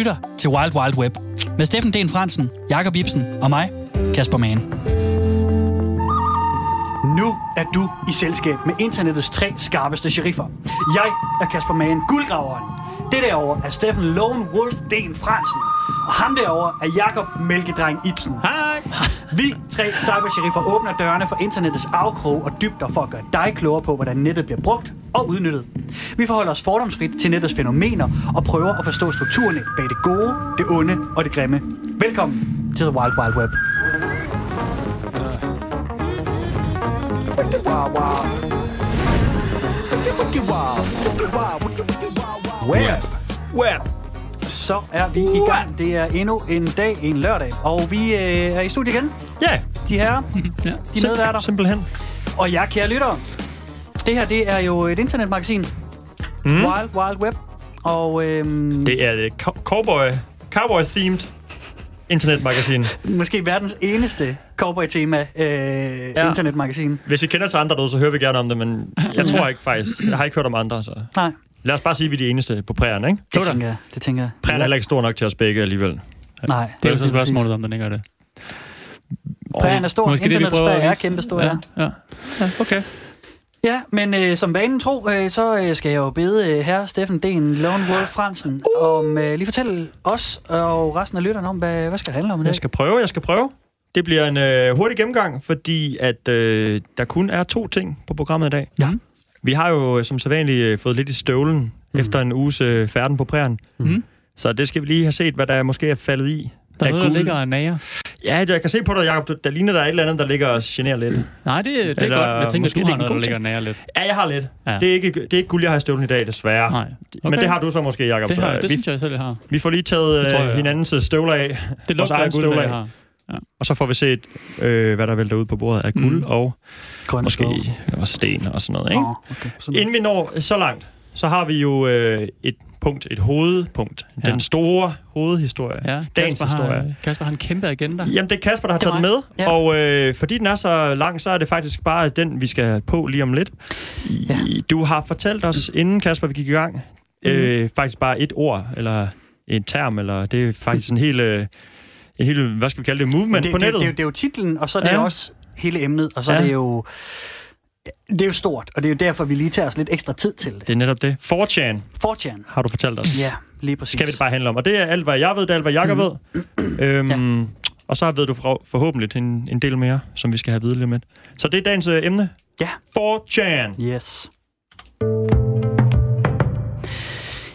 lytter til Wild Wild Web med Steffen Den Fransen, Jakob Ibsen og mig, Kasper Mann. Nu er du i selskab med internettets tre skarpeste sheriffer. Jeg er Kasper Mann, guldgraveren. Det derovre er Steffen Lone Wolf Den Fransen. Og ham derovre er Jakob Mælkedreng Ibsen. Hej. Vi tre cybersheriffer åbner dørene for internettets afkrog og dybder for at gøre dig klogere på, hvordan nettet bliver brugt og udnyttet. Vi forholder os fordomsfrit til nettets fænomener og prøver at forstå strukturerne bag det gode, det onde og det grimme. Velkommen til The Wild Wild Web. Web. Web. Så er vi i gang. Det er endnu en dag, en lørdag. Og vi øh, er i studiet igen, Ja, de her, Ja. de medværter. simpelthen. Og jeg, kære lyttere, det her det er jo et internetmagasin. Mm. Wild Wild Web. Og øhm, Det er et cow- cowboy, cowboy-themed internetmagasin. måske verdens eneste cowboy-tema øh, ja. internetmagasin. Hvis I kender til andre derude, så hører vi gerne om det, men jeg tror ikke faktisk. Jeg har ikke hørt om andre, så Nej, lad os bare sige, at vi er de eneste på prærien, ikke? det tænker jeg. Det tænker jeg. Prærien er heller ikke stor nok til os begge alligevel. Nej, Det er jo så spørgsmålet, om den ikke er det. Prægen er stor. Måske det, vi Internetets prøver præg at er vise. kæmpe stor, ja. ja. ja. Okay. Ja, men øh, som vanen tro, øh, så øh, skal jeg jo bede øh, herre Steffen Den Lone Wolf Fransen om øh, lige fortælle os og resten af lytterne om, hvad, hvad skal det handle om i dag? Jeg skal prøve, jeg skal prøve. Det bliver en øh, hurtig gennemgang, fordi at øh, der kun er to ting på programmet i dag. Ja. Vi har jo øh, som sædvanligt øh, fået lidt i støvlen mm. efter en uges øh, færden på prærien. Mhm. Så det skal vi lige have set, hvad der måske er faldet i. Der er noget, der ligger og nager. Ja, jeg kan se på dig, Jacob. Der ligner der er et eller andet, der ligger og generer lidt. Nej, det, det er Eller godt. Jeg tænker, måske du har en noget, der ligger nager lidt. Ja, jeg har lidt. Ja. Det, er ikke, det er ikke guld, jeg har i støvlen i dag, desværre. Nej. Men det har du så måske, Jacob. Det, har, øh, det vi, synes jeg selv, jeg har. vi får lige taget tror jeg, hinandens støvler af, Det lugter af guld, støvler af. Har. og så får vi set, øh, hvad der vælter ud på bordet af guld Mm. og Grønne måske også sten og sådan noget. Ikke? Åh, okay. Sådan. Inden vi når så langt, så har vi jo øh, et punkt, et hovedpunkt. Ja. Den store hovedhistorie. Ja, Dagens Kasper har, historie. Kasper har en kæmpe agenda. Jamen, det er Kasper, der har taget den med. Ja. og øh, fordi den er så lang, så er det faktisk bare den, vi skal på lige om lidt. Ja. Du har fortalt os, inden Kasper, vi gik i gang, Mhm. øh, faktisk bare et ord, eller en term, eller det er faktisk en hel, øh, en hel hvad skal vi kalde det, movement det, på det, nettet. det, det, det er jo titlen, og så er det Ja. ja. også hele emnet, og så ja. Ja. er det jo... Det er jo stort, og det er jo derfor, vi lige tager os lidt ekstra tid til det. det er netop det. 4chan, 4chan. har du fortalt os. Ja, lige præcis. Skal vi det bare handle om. Og det er alt, hvad jeg ved, det er alt, hvad Jakob Mhm. ved. Øhm, Og så ved du for, forhåbentlig en, en del mere, som vi skal have videre lidt med. Så det er dagens øh, emne. Ja. 4chan. Yes.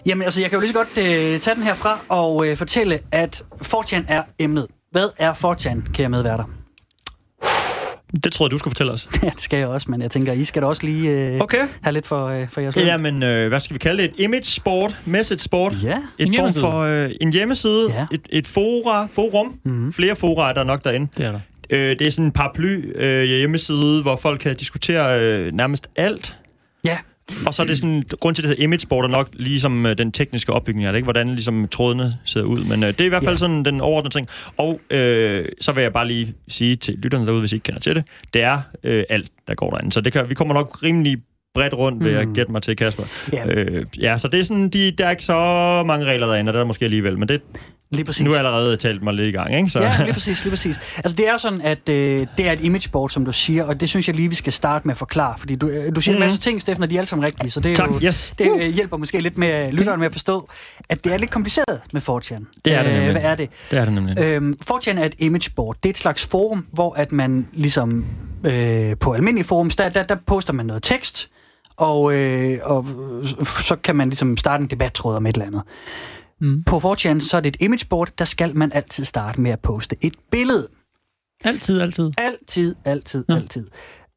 Jamen, altså, jeg kan jo lige så godt øh, tage den herfra og øh, fortælle, at 4chan er emnet. Hvad er 4chan, kære medværter? Det troede jeg, du skulle fortælle os. ja, det skal jeg også, men jeg tænker, I skal da også lige øh, Okay. have lidt for, øh, for jeres løn. Jamen, øh, hvad skal vi kalde det? Et image sport, message sport. Ja. Et En form hjemmeside. for øh, en hjemmeside, Ja. et, et fora, forum. Mhm. Flere fora er der nok derinde. Det er der. Øh, det er sådan en paraply øh, hjemmeside, hvor folk kan diskutere øh, nærmest alt. Ja. Og så er det sådan, grund til, at det hedder image sport, er nok ligesom øh, den tekniske opbygning af det, ikke? hvordan ligesom trådene ser ud. Men øh, det er i hvert fald Ja. sådan den overordnede ting. Og øh, så vil jeg bare lige sige til lytterne derude, hvis I ikke kender til det, det er øh, alt, der går derinde. Så det kan, vi kommer nok rimelig bredt rundt, vil jeg Mm. gætte mig til, Kasper. Ja. Øh, ja, så det er sådan, de, der er ikke så mange regler derinde, og der er måske alligevel, men det, Lige præcis. nu jeg allerede talt mig lidt i gang, ikke? Så, Ja, lige præcis, lige præcis. Altså, det er jo sådan, at øh, det er et imageboard, som du siger, og det synes jeg lige, vi skal starte med at forklare, fordi du, øh, du siger mm. en Mhm. masse ting, Steffen, og de er alle sammen rigtige, så det, tak, jo, yes. det øh, hjælper måske lidt med lytteren med at forstå, at det er lidt kompliceret med 4chan. Det er det nemlig. Hvad er det? Det er det nemlig. Øhm, 4chan er et imageboard. Det er et slags forum, hvor at man ligesom øh, på almindelige forums, der, der, der poster man noget tekst, og, øh, og så kan man ligesom starte en debattråd om et eller andet. Mm. På 4chan, så er det et imageboard, der skal man altid starte med at poste et billede. Altid, altid. Altid, altid, Nå. altid.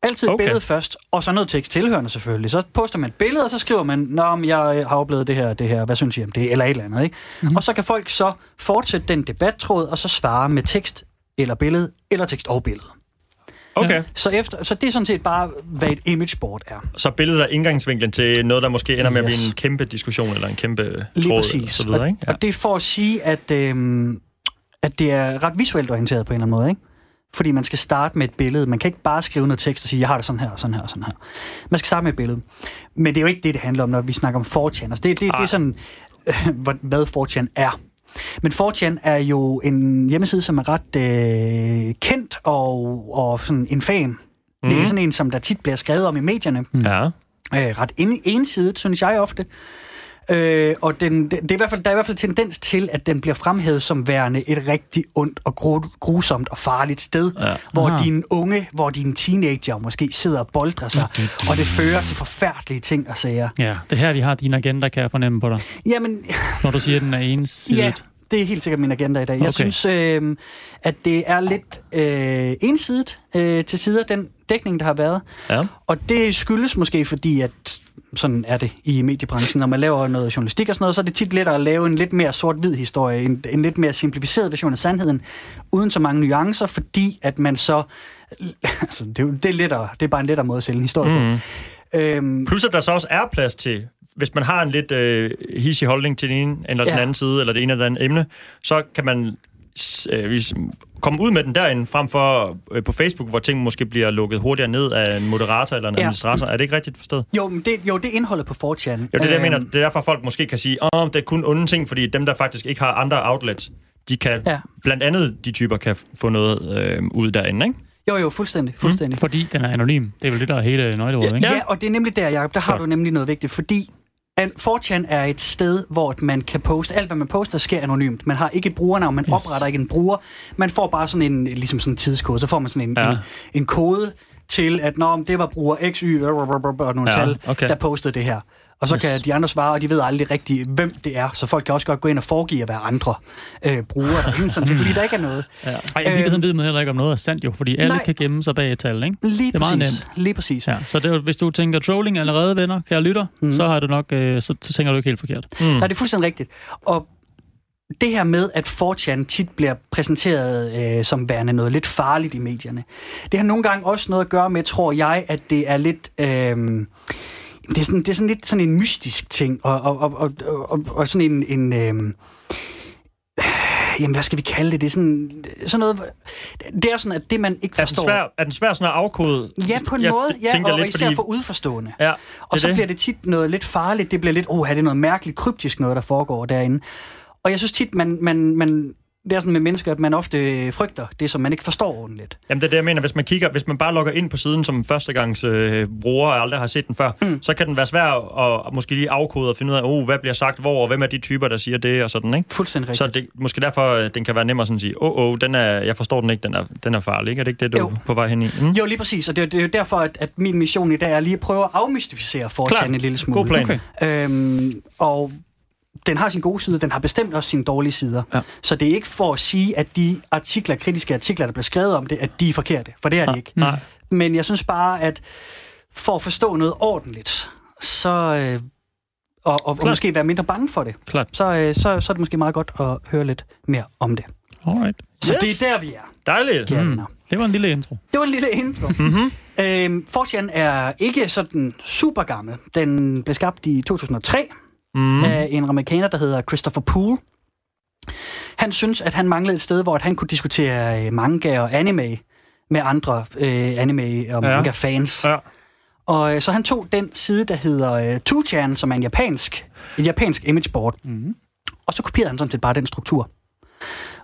Altid et Okay. billede først, og så noget tekst tilhørende selvfølgelig. Så poster man et billede, og så skriver man, Nå, men jeg har oplevet det her, det her, hvad synes I om det, eller et eller andet, ikke? Mhm. Mm-hmm. Og så kan folk så fortsætte den debattråd, og så svare med tekst eller billede, eller tekst og billede. Okay, Så, efter, så det er sådan set bare, hvad et imageboard er. så billedet er indgangsvinklen til noget, der måske ender med at blive Yes. en kæmpe diskussion, eller en kæmpe Lige tråd, præcis. så videre, og, ikke? Ja. og det er for at sige, at, øhm, at det er ret visuelt orienteret på en eller anden måde, ikke? Fordi man skal starte med et billede. Man kan ikke bare skrive noget tekst og sige, jeg har det sådan her, sådan her, sådan her. Man skal starte med et billede. Men det er jo ikke det, det handler om, når vi snakker om 4chan. Altså det, det, det er sådan, øh, hvad 4chan er. Men 4chan er jo en hjemmeside, som er ret øh, kendt og, og sådan infam. Mm. Det er Mhm. sådan en, som der tit bliver skrevet om i medierne. Ja. Øh, ret en, ensidigt, synes jeg ofte. Øh, og den, det, det er i hvert fald, der er i hvert fald tendens til, at den bliver fremhævet som værende et rigtig ondt og gru, grusomt og farligt sted, Ja. hvor Aha. dine unge, hvor dine teenager måske sidder og boldrer sig, og det fører til forfærdelige ting og sager. Ja, det er her, de har din agenda, kan jeg fornemme på dig. Jamen, Når du siger, at den er ensidigt. Ja, det er helt sikkert min agenda i dag. Jeg Okay. synes, øh, at det er lidt øh, ensidigt øh, til sider, den dækning, der har været. Ja. Og det skyldes måske, fordi at sådan er det i mediebranchen. Når man laver noget journalistik og sådan noget, så er det tit lettere at lave en lidt mere sort-hvid historie, en, en lidt mere simplificeret version af sandheden, uden så mange nuancer, fordi at man så... Altså, det, er det, er lettere, det er bare en lettere måde at sælge en historie. Mm. på. Øhm, Plus at der så også er plads til, hvis man har en lidt øh, hissig holdning til den ene eller den Ja. anden side, eller det ene eller det andet emne, så kan man øh, komme ud med den derinde, frem for øh, på Facebook, hvor ting måske bliver lukket hurtigere ned af en moderator eller en Ja. administrator. Er det ikke rigtigt forstået? jo, men det, jo, det er indholdet på 4chan. Jo, det er det, jeg Øhm, mener. Det er derfor, folk måske kan sige, at det er kun onde ting, fordi dem, der faktisk ikke har andre outlets, de kan, Ja. blandt andet de typer, kan få noget øh, ud derinde, ikke? Jo, jo, fuldstændig. fuldstændig. Fordi den er anonym. Det er vel det, der er hele nøgleordet, ikke? Ja. ja, og det er nemlig der, Jacob, der har Godt. du nemlig noget vigtigt, fordi an- 4chan er et sted, hvor man kan poste, alt hvad man poster sker anonymt. Man har ikke et brugernavn, man Yes. opretter ikke en bruger. Man får bare sådan en, ligesom sådan en tidskode, så får man sådan en, Ja. en, en kode til, at Nå, det var bruger XY og nogle ja, tal, okay. der postede det her. Og så Yes. kan de andre svare, og de ved aldrig rigtigt, hvem det er. Så folk kan også godt gå ind og foregive at være andre øh, brugere derinde, sådan, set, fordi der ikke er noget. Ej, i virkeligheden ved man heller ikke, om noget er sandt jo, fordi alle Nej. kan gemme sig bag et tal, ikke? Lige Det er meget præcis. Lige præcis. Ja, så det, hvis du tænker trolling allerede, venner, kære lytter, mm. Så har du nok, øh, så, så tænker du ikke helt forkert. Mm. Nej, det er fuldstændig rigtigt. Og det her med, at 4chan tit bliver præsenteret øh, som værende noget lidt farligt i medierne, det har nogle gange også noget at gøre med, tror jeg, at det er lidt... Øh, det er, sådan, det er sådan lidt sådan en mystisk ting, og, og, og, og, og, og sådan en... en øh, jamen, hvad skal vi kalde det? Det er sådan, sådan noget... Det er sådan, at det, man ikke Er den, forstår... svær, er den svær sådan at afkode? Ja, på en Jeg måde, ja, tænker og, lidt, og især fordi- for udforstående. Ja, Og så det. bliver det tit noget lidt farligt. Det bliver lidt, oh, er det noget mærkeligt, kryptisk noget, der foregår derinde. Og jeg synes tit, man, man, man, det er sådan med mennesker, at man ofte frygter det, som man ikke forstår ordentligt. Jamen det er det, jeg mener. Hvis man kigger, hvis man bare logger ind på siden som førstegangs øh, bruger og aldrig har set den før, mm. så kan den være svær at, at måske lige afkode og finde ud af, oh, hvad bliver sagt hvor, og hvem er de typer, der siger det, og sådan, ikke? Fuldstændig rigtigt. Så det, måske derfor, øh, den kan være nemmere sådan at sige, åh, oh, oh, den er, jeg forstår den ikke, den er, den er farlig, ikke? Er det ikke det, du Jo. er på vej hen i? Mm? Jo, lige præcis. Og det, er- det er jo derfor, at, at min mission i dag er lige at prøve at afmystificere 4chan Klart. en lille smule. God plan. Okay. Øhm, og den har sin gode side, den har bestemt også sine dårlige sider. Ja. Så det er ikke for at sige, at de artikler, kritiske artikler, der bliver skrevet om det, at de er forkerte. For det er de ikke. Nej. Men jeg synes bare, at for at forstå noget ordentligt, så... Øh, og, og, og Klart. måske være mindre bange for det, Klart. så, øh, så, så er det måske meget godt at høre lidt mere om det. Alright. Så Yes. det er der, vi er, Dejligt. kære Mm. Det var en lille intro. Det var en lille intro. Mm-hmm. Øhm, 4chan er ikke sådan super gammel. Den blev skabt i 2003 Mm. af en amerikaner, der hedder Christopher Poole. Han synes, at han manglede et sted, hvor at han kunne diskutere øh, manga og anime med andre øh, anime- og Ja. manga-fans. Ja. Og øh, så han tog den side, der hedder øh, 2chan, som er en japansk, et japansk imageboard. Mm. Og så kopierede han sådan set bare den struktur.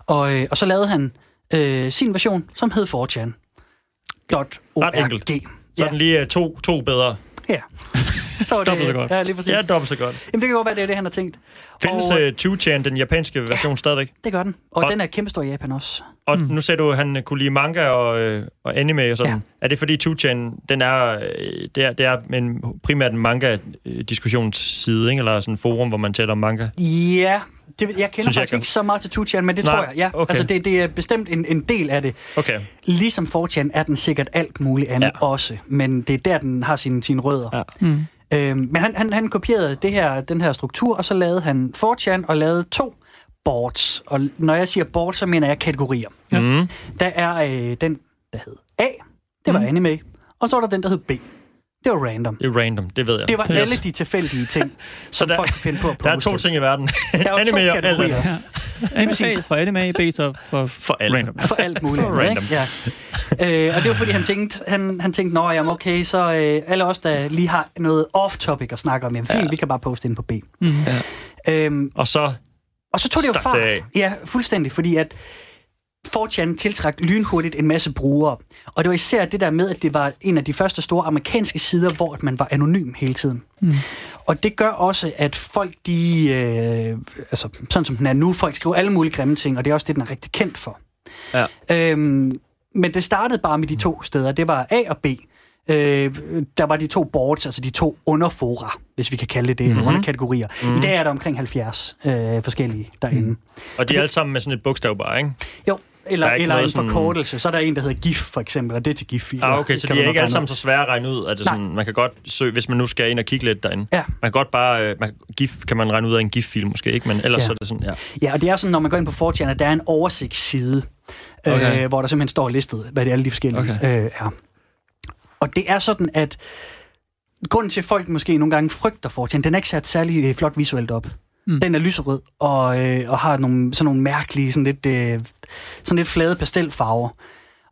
Og, øh, og så lavede han øh, sin version, som hed 4chan. Ret enkelt. Ja. Så er den lige øh, to, to bedre. ja. Så var det, Dobbelt så godt. Ja, lige præcis. Ja, Ja, dobbelt så godt. Jamen, det kan godt være, det er det, han har tænkt. Findes og, uh, 2chan, den japanske version, stadigvæk? det gør den. Og, og- den er kæmpestor i Japan også. Og Mm. nu sagde du, at han kunne lide manga og, øh, og anime og sådan. Ja. Ja. Er det fordi 2chan, den er, øh, det er, det er en, primært en manga-diskussionsside, ikke? eller sådan en forum, hvor man taler om manga? Ja, det, jeg kender Synes jeg faktisk kan- ikke så meget til 2chan, men det Nej, tror jeg. Ja. okay. Altså, det, det er bestemt en, en del af det. Okay. Ligesom 4chan er den sikkert alt muligt andet Ja. ja. også, men det er der, den har sine, sine rødder. Ja. Mm. Øhm, men han, han, han kopierede det her, den her struktur, og så lavede han 4chan og lavede to boards. Og når jeg siger boards, så mener jeg kategorier. Ja. Mm. Der er øh, den, der hed A, det var Mm. anime, og så var der den, der hed B. Det var random. Det er random, det ved jeg. Det var Yes. alle de tilfældige ting, som der- folk kunne finde på at Der er poste. to ting i verden. Der er to Anime og alt kategorier. Ja. Anime for anime, B så for For alt. random. For alt muligt. For andet, ikke? Ja. Øh, og det var fordi, han tænkte, han, han tænkte, nå jamen okay, så øh, alle os, der lige har noget off-topic at snakke om, jamen fint, Ja. vi kan bare poste ind på B. Mm. Øhm, Og så Og så tog det jo fart. det af. Ja, fuldstændig, fordi at 4chan tiltrak lynhurtigt en masse brugere. Og det var især det der med, at det var en af de første store amerikanske sider, hvor at man var anonym hele tiden. Mm. Og det gør også, at folk, de... Øh, altså, sådan som den er nu, folk skriver alle mulige grimme ting, og det er også det, den er rigtig kendt for. Ja. Øhm, men det startede bare med de to steder. Det var A og B. Øh, der var de to boards, altså de to underfora, hvis vi kan kalde det det, mm-hmm. underkategorier. Mm-hmm. I dag er der omkring 70 øh, forskellige derinde. Mm. Og de er alle sammen med sådan et bogstav bare, ikke? Jo, eller, er eller en sådan- forkortelse. Så er der en, der hedder GIF, for eksempel, og det er til GIF-filer. Ah, okay, så Kan de er ikke alle sammen så svære at regne ud, at det sådan, man kan godt søge, hvis man nu skal ind og kigge lidt derinde. Ja. Man kan godt bare, øh, man, GIF kan man regne ud af en GIF-fil måske, ikke? Men ellers Ja. så er det sådan, ja. Ja, og det er sådan, når man går ind på 4chan, at der er en oversigtsside, Okay. øh, hvor der simpelthen står listet, hvad det alle de forskellige Okay. øh, er. Og det er sådan, at grunden til, at folk måske nogle gange frygter 4chan, den er ikke sat særlig øh, flot visuelt op. Mm. Mm. Den er lyserød og, øh, og har nogle, sådan nogle mærkelige, sådan lidt, øh, sådan lidt flade pastelfarver.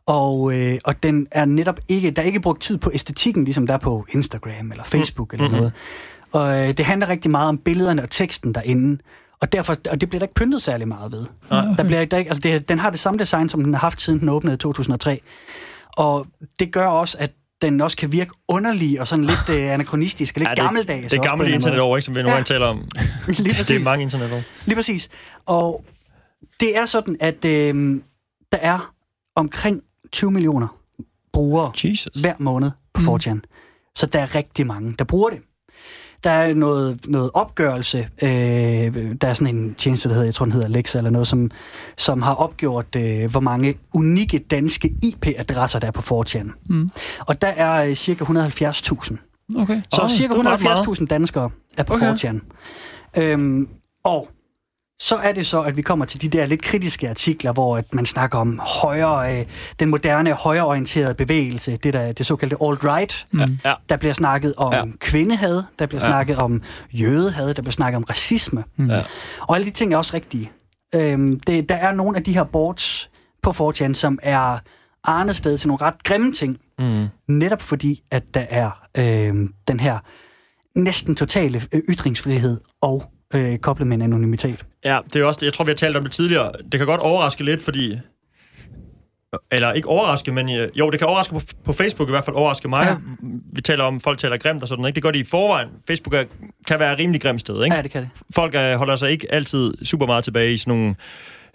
Og, øh, og den er netop ikke, der er ikke brugt tid på æstetikken, ligesom der er på Instagram eller Facebook mm. eller Mhm. noget. Og øh, det handler rigtig meget om billederne og teksten derinde. Og, derfor, og det bliver der ikke pyntet særlig meget ved. Nej. Der bliver, der ikke, altså det, den har det samme design, som den har haft siden den åbnede i 2003. Og det gør også, at den også kan virke underlig og sådan lidt øh, anachronistisk og lidt Ja, det, gammeldags. Det er anden internetår, ikke, som vi nogle Ja. taler om. Lige præcis. Det er mange internetår. Lige præcis. Og det er sådan, at øh, der er omkring 20 millioner brugere Jesus. hver måned på Mm. 4chan. Så der er rigtig mange, der bruger det. Der er noget, noget opgørelse. Øh, der er sådan en tjeneste, der hedder, jeg tror, den hedder Alexa eller noget, som, som har opgjort, øh, hvor mange unikke danske IP-adresser, der er på 4chan. Mm. Og der er øh, cirka 170.000. Okay. Så oh, cirka det er ret meget. 170.000 danskere er på Okay. okay. 4chan. Øhm, og så er det så, at vi kommer til de der lidt kritiske artikler, hvor at man snakker om højre, øh, den moderne højreorienterede bevægelse, det, der, det såkaldte alt-right. Mm. Ja. Der bliver snakket om Ja. kvindehad, der bliver Ja. snakket om jødehad, der bliver snakket om racisme. Mm. Ja. Og alle de ting er også rigtige. Øhm, det, der er nogle af de her boards på 4chan, som er arne sted til nogle ret grimme ting, Mm. netop fordi, at der er øh, den her næsten totale øh, ytringsfrihed og øh, koblet med en anonymitet. Ja, det er også. Jeg tror, vi har talt om det tidligere. Det kan godt overraske lidt, fordi... Eller ikke overraske, men øh, jo, det kan overraske på, på Facebook i hvert fald overraske mig. Ja. Vi taler om, folk taler grimt og sådan, ikke? Det gør de i forvejen. Facebook er, kan være et rimelig grimt sted, ikke? Ja, det kan det. Folk er, holder sig ikke altid super meget tilbage i sådan nogle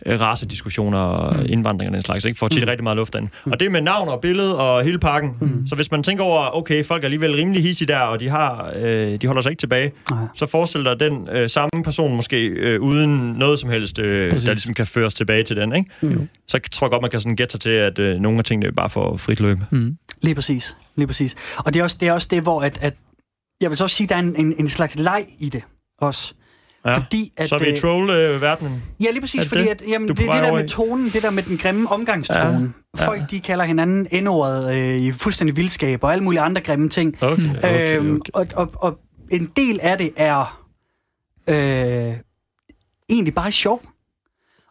racediskussioner og mm. indvandring og den slags, ikke? For tit mm. rigtig meget luft derinde. Mm. Og det med navn og billede og hele pakken. Mm. Så hvis man tænker over, okay, folk er alligevel rimelig hissige der, og de, har, øh, de holder sig ikke tilbage, Nej. så forestil dig den øh, samme person måske øh, uden noget som helst, øh, Præcis. der ligesom kan føres tilbage til den, ikke? Mm. Så tror jeg godt, man kan sådan gætte sig til, at øh, nogle af tingene bare får frit løb. Mm. Lige præcis. Lige præcis. Og det er også det, er også det hvor at, at jeg vil så også sige, at der er en, en, en slags leg i det også. Ja. Fordi at, Så er vi i øh, troll-verdenen. Ja, lige præcis, fordi det, at, jamen, det det der med tonen, det der med den grimme omgangstone. Ja, Folk, de kalder hinanden endordet øh, i fuldstændig vildskab og alle mulige andre grimme ting. Okay, okay, øhm, okay. Og, og, og en del af det er øh, egentlig bare sjov.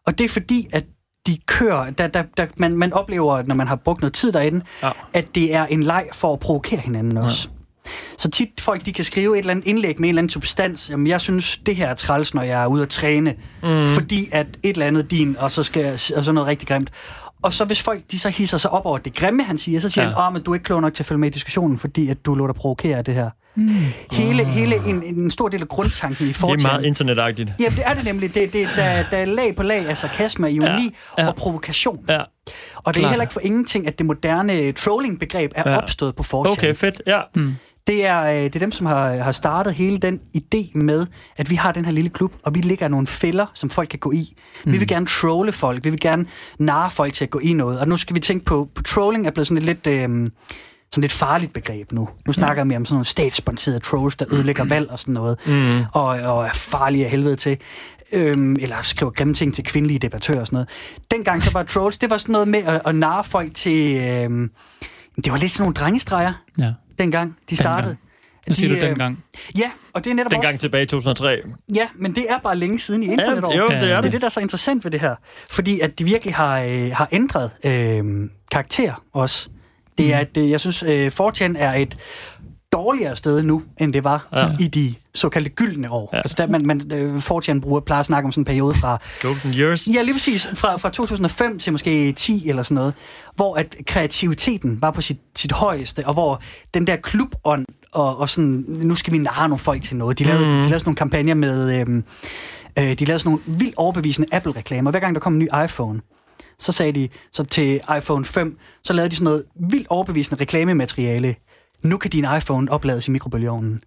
Og det er fordi, at de kører, der, der, der, man, man oplever, når man har brugt noget tid derinde, Ja. at det er en leg for at provokere hinanden også. Så tit folk, de kan skrive et eller andet indlæg med en eller anden substans. Jamen, jeg synes, det her er træls, når jeg er ude at træne. Mm. Fordi at et eller andet din, og så skal jeg, og så noget rigtig grimt. Og så hvis folk, de så hisser sig op over det grimme, han siger, så siger Ja. han, åh, men du er ikke klog nok til at følge med i diskussionen, fordi at du lå dig provokere af det her. Mm. Hele, hele en, en stor del af grundtanken i Det er fortiden. meget internetagtigt. Ja, det er det nemlig. Det, det, der, der er lag på lag af sarkasme, ironi Ja, ja, og provokation. Ja. Og det er klart. heller ikke for ingenting, at det moderne trolling-begreb er Ja. opstået på 4chan. Okay, fedt. Ja. Det er, øh, det er dem, som har, har startet hele den idé med, at vi har den her lille klub, og vi ligger nogle fælder, som folk kan gå i. Mm. Vi vil gerne trolle folk, vi vil gerne narre folk til at gå i noget. Og nu skal vi tænke på, på trolling er blevet sådan et lidt... Øh, sådan lidt farligt begreb nu. Nu snakker vi om sådan nogle statssponserede trolls, der ødelægger valg og sådan noget, mm. og, og er farlige af helvede til. Øhm, eller skriver grimme ting til kvindelige debattører og sådan noget. Dengang så var trolls, det var sådan noget med at, at narre folk til... Øhm, det var lidt sådan nogle drengestreger, Ja. Dengang de startede. Nu siger De, du øh, dengang. Ja, og det er netop Dengang også... tilbage i 2003. Ja, men det er bare længe siden i internetår. jo, Ja, det er Det er det. det, der er så interessant ved det her. Fordi at de virkelig har, øh, har ændret øh, karakter også. Det er, at øh, jeg synes, øh, 4chan er et dårligere sted nu, end det var Ja. i de såkaldte gyldne år. Ja. Altså, der, man, man, øh, Fortune bruger, plejer at snakke om sådan en periode fra Golden years. Ja, lige præcis. Fra, fra 2005 til måske 10 eller sådan noget, hvor at kreativiteten var på sit, sit højeste, og hvor den der klubånd, og, og sådan, nu skal vi narre nogle folk til noget. De lavede, mm. de lavede sådan nogle kampagner med, øhm, øh, de lavede sådan nogle vildt overbevisende Apple-reklamer. Hver gang der kom en ny iPhone, så sagde de, så til iPhone 5, så lavede de sådan noget vildt overbevisende reklamemateriale. Nu kan din iPhone oplades i mikrobølgeovnen.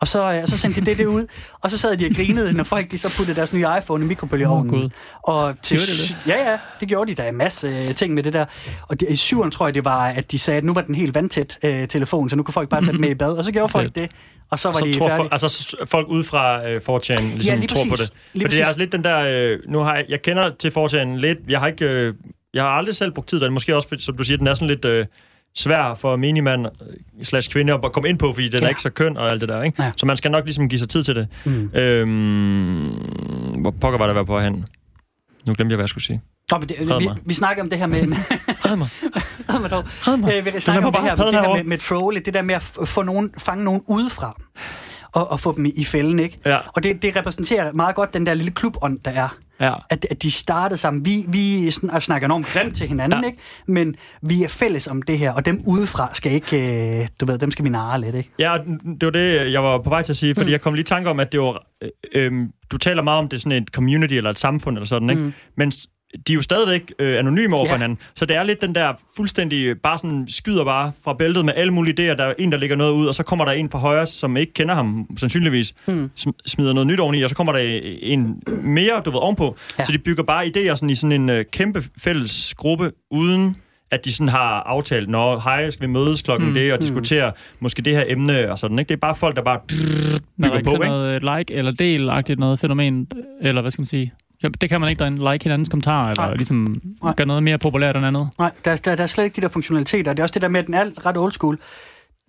Og så, øh, så sendte de det, det ud, og så sad de og grinede, når folk de så puttede deres nye iPhone i mikrobølgeovnen. Gud. Og til Gjorde de det? Ja, ja, det gjorde de. Der er en masse øh, ting med det der. Og det, i syveren tror jeg, det var, at de sagde, at nu var den helt vandtæt øh, telefon, så nu kunne folk bare tage den med i bad. Og så gjorde folk det, og så var så de tror færdige. folk, altså folk ud fra øh, 4chan ligesom Ja, lige tror på det. Lige For det er altså lidt den der... Øh, nu har jeg, jeg kender til 4chan lidt. Jeg har ikke... Øh, jeg har aldrig selv brugt tid der. Måske også, fordi, som du siger, den er sådan lidt øh, svær for menigmand øh, slash kvinde at komme ind på, fordi den ja. er ikke så køn og alt det der, ikke? Ja. Så man skal nok ligesom give sig tid til det. Mm. Øhm, hvor pokker var der var på hen? Nu glemte jeg, hvad jeg skulle sige. Nå, men det, Red vi, mig. vi snakker om det her med... med Red mig. Red mig dog. Red mig. Øh, vi snakker om det her, det her med, med trolle, det der med at få nogen, fange nogen udefra og, og få dem i, i fælden, ikke? Ja. Og det, det repræsenterer meget godt den der lille klubånd, der er. Ja. At, at de startede sammen. Vi, vi sn- snakker enormt grimt til hinanden, Ja. ikke? Men vi er fælles om det her, og dem udefra skal ikke... Øh, du ved, dem skal vi narre lidt, ikke? Ja, det var det, jeg var på vej til at sige, fordi mm. jeg kom lige i tanke om, at det var... Øh, øh, du taler meget om, det sådan et community eller et samfund eller sådan, ikke? Mm. Men de er jo stadigvæk øh, anonyme over for Ja. hinanden. Så det er lidt den der fuldstændig, bare sådan skyder bare fra bæltet med alle mulige idéer. Der er en, der lægger noget ud, og så kommer der en fra højre, som ikke kender ham sandsynligvis, Mm. sm- smider noget nyt oveni, og så kommer der en mere, du ved, ovenpå. Ja. Så de bygger bare idéer sådan i sådan en øh, kæmpe fælles gruppe, uden at de sådan har aftalt, nå, hej, skal vi mødes klokken mm. Mm. det, og Mm. diskutere måske det her emne og sådan, ikke? Det er bare folk, der bare Der er bygger ikke på, sådan ikke? noget like eller del-agtigt noget fænomen, eller hvad skal man sige? Ja, Det kan man ikke derinde like hinandens kommentarer, eller Nej. ligesom Nej. gøre noget mere populært end andet. Nej, der, der, der er slet ikke de der funktionaliteter. Det er også det der med, at den er ret old school.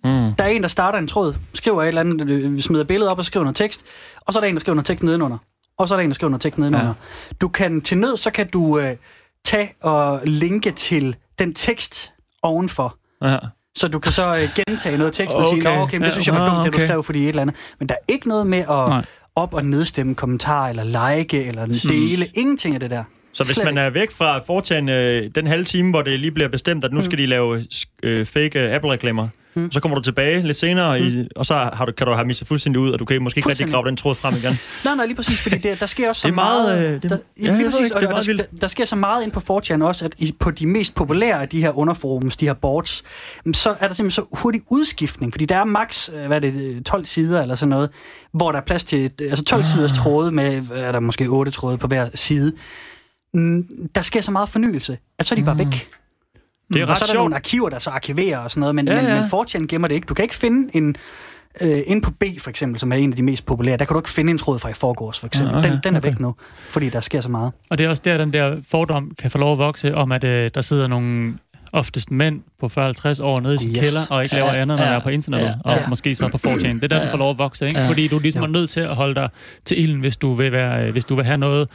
Mm. Der er en, der starter en tråd, skriver et eller andet, øh, smider billedet op og skriver noget tekst, og så er der en, der skriver noget tekst nedenunder. Og så er der en, der skriver noget tekst nedenunder. Ja. Du kan til nød, så kan du øh, tage og linke til den tekst ovenfor. Ja. Så du kan så øh, gentage noget tekst og sige, Okay. Okay, men det Ja, synes jeg var ah, dumt, det du okay. skrev, fordi et eller andet. Men der er ikke noget med at Nej. Op- og nedstemme kommentarer, eller like, eller dele. Ingenting af det der. Så hvis Slet man er væk fra foretagen øh, den halve time, hvor det lige bliver bestemt, at nu skal de lave øh, fake øh, Apple-reklamer, Mm. så kommer du tilbage lidt senere, i, og så har du, kan du have mistet fuldstændig ud, og du kan måske ikke rigtig grave den tråd frem igen. Nej, nej, lige præcis, fordi det, der sker også så Det er meget, øh, det- der, ja, ja, jeg lige ved præcis, ikke, og, det er meget der, der, der sker så meget ind på 4chan også, at i, på de mest populære af de her underforums, de her boards, mm, så er der simpelthen så hurtig udskiftning, fordi der er maks, øh, hvad er det, øh, 12 sider eller sådan noget, hvor der er plads til, øh, altså 12 Ah. siders tråde med, øh, er der måske 8 tråde på hver side. Mm, Der sker så meget fornyelse, at så er de bare væk. Det er og ret så er der sjovt. nogle arkiver, der så arkiverer og sådan noget, men, Ja, ja, men, men 4chan gemmer det ikke. Du kan ikke finde en... Øh, ind på B for eksempel, som er en af de mest populære, der kan du ikke finde en tråd fra i forgårs for eksempel. Ja, okay, den, den er okay. væk nu, fordi der sker så meget. Og det er også der, den der fordom kan få lov at vokse, om at øh, der sidder nogle oftest mænd på 40-50 år nede i sin Yes. kælder, og ikke laver Ja, andet, når ja, er på internettet, ja, og ja. måske så på 4chan. Det er der, den får lov at vokse, ikke? Ja. Fordi du ligesom Jo. er nødt til at holde dig til ilden, hvis du vil, være, øh, hvis du vil have noget...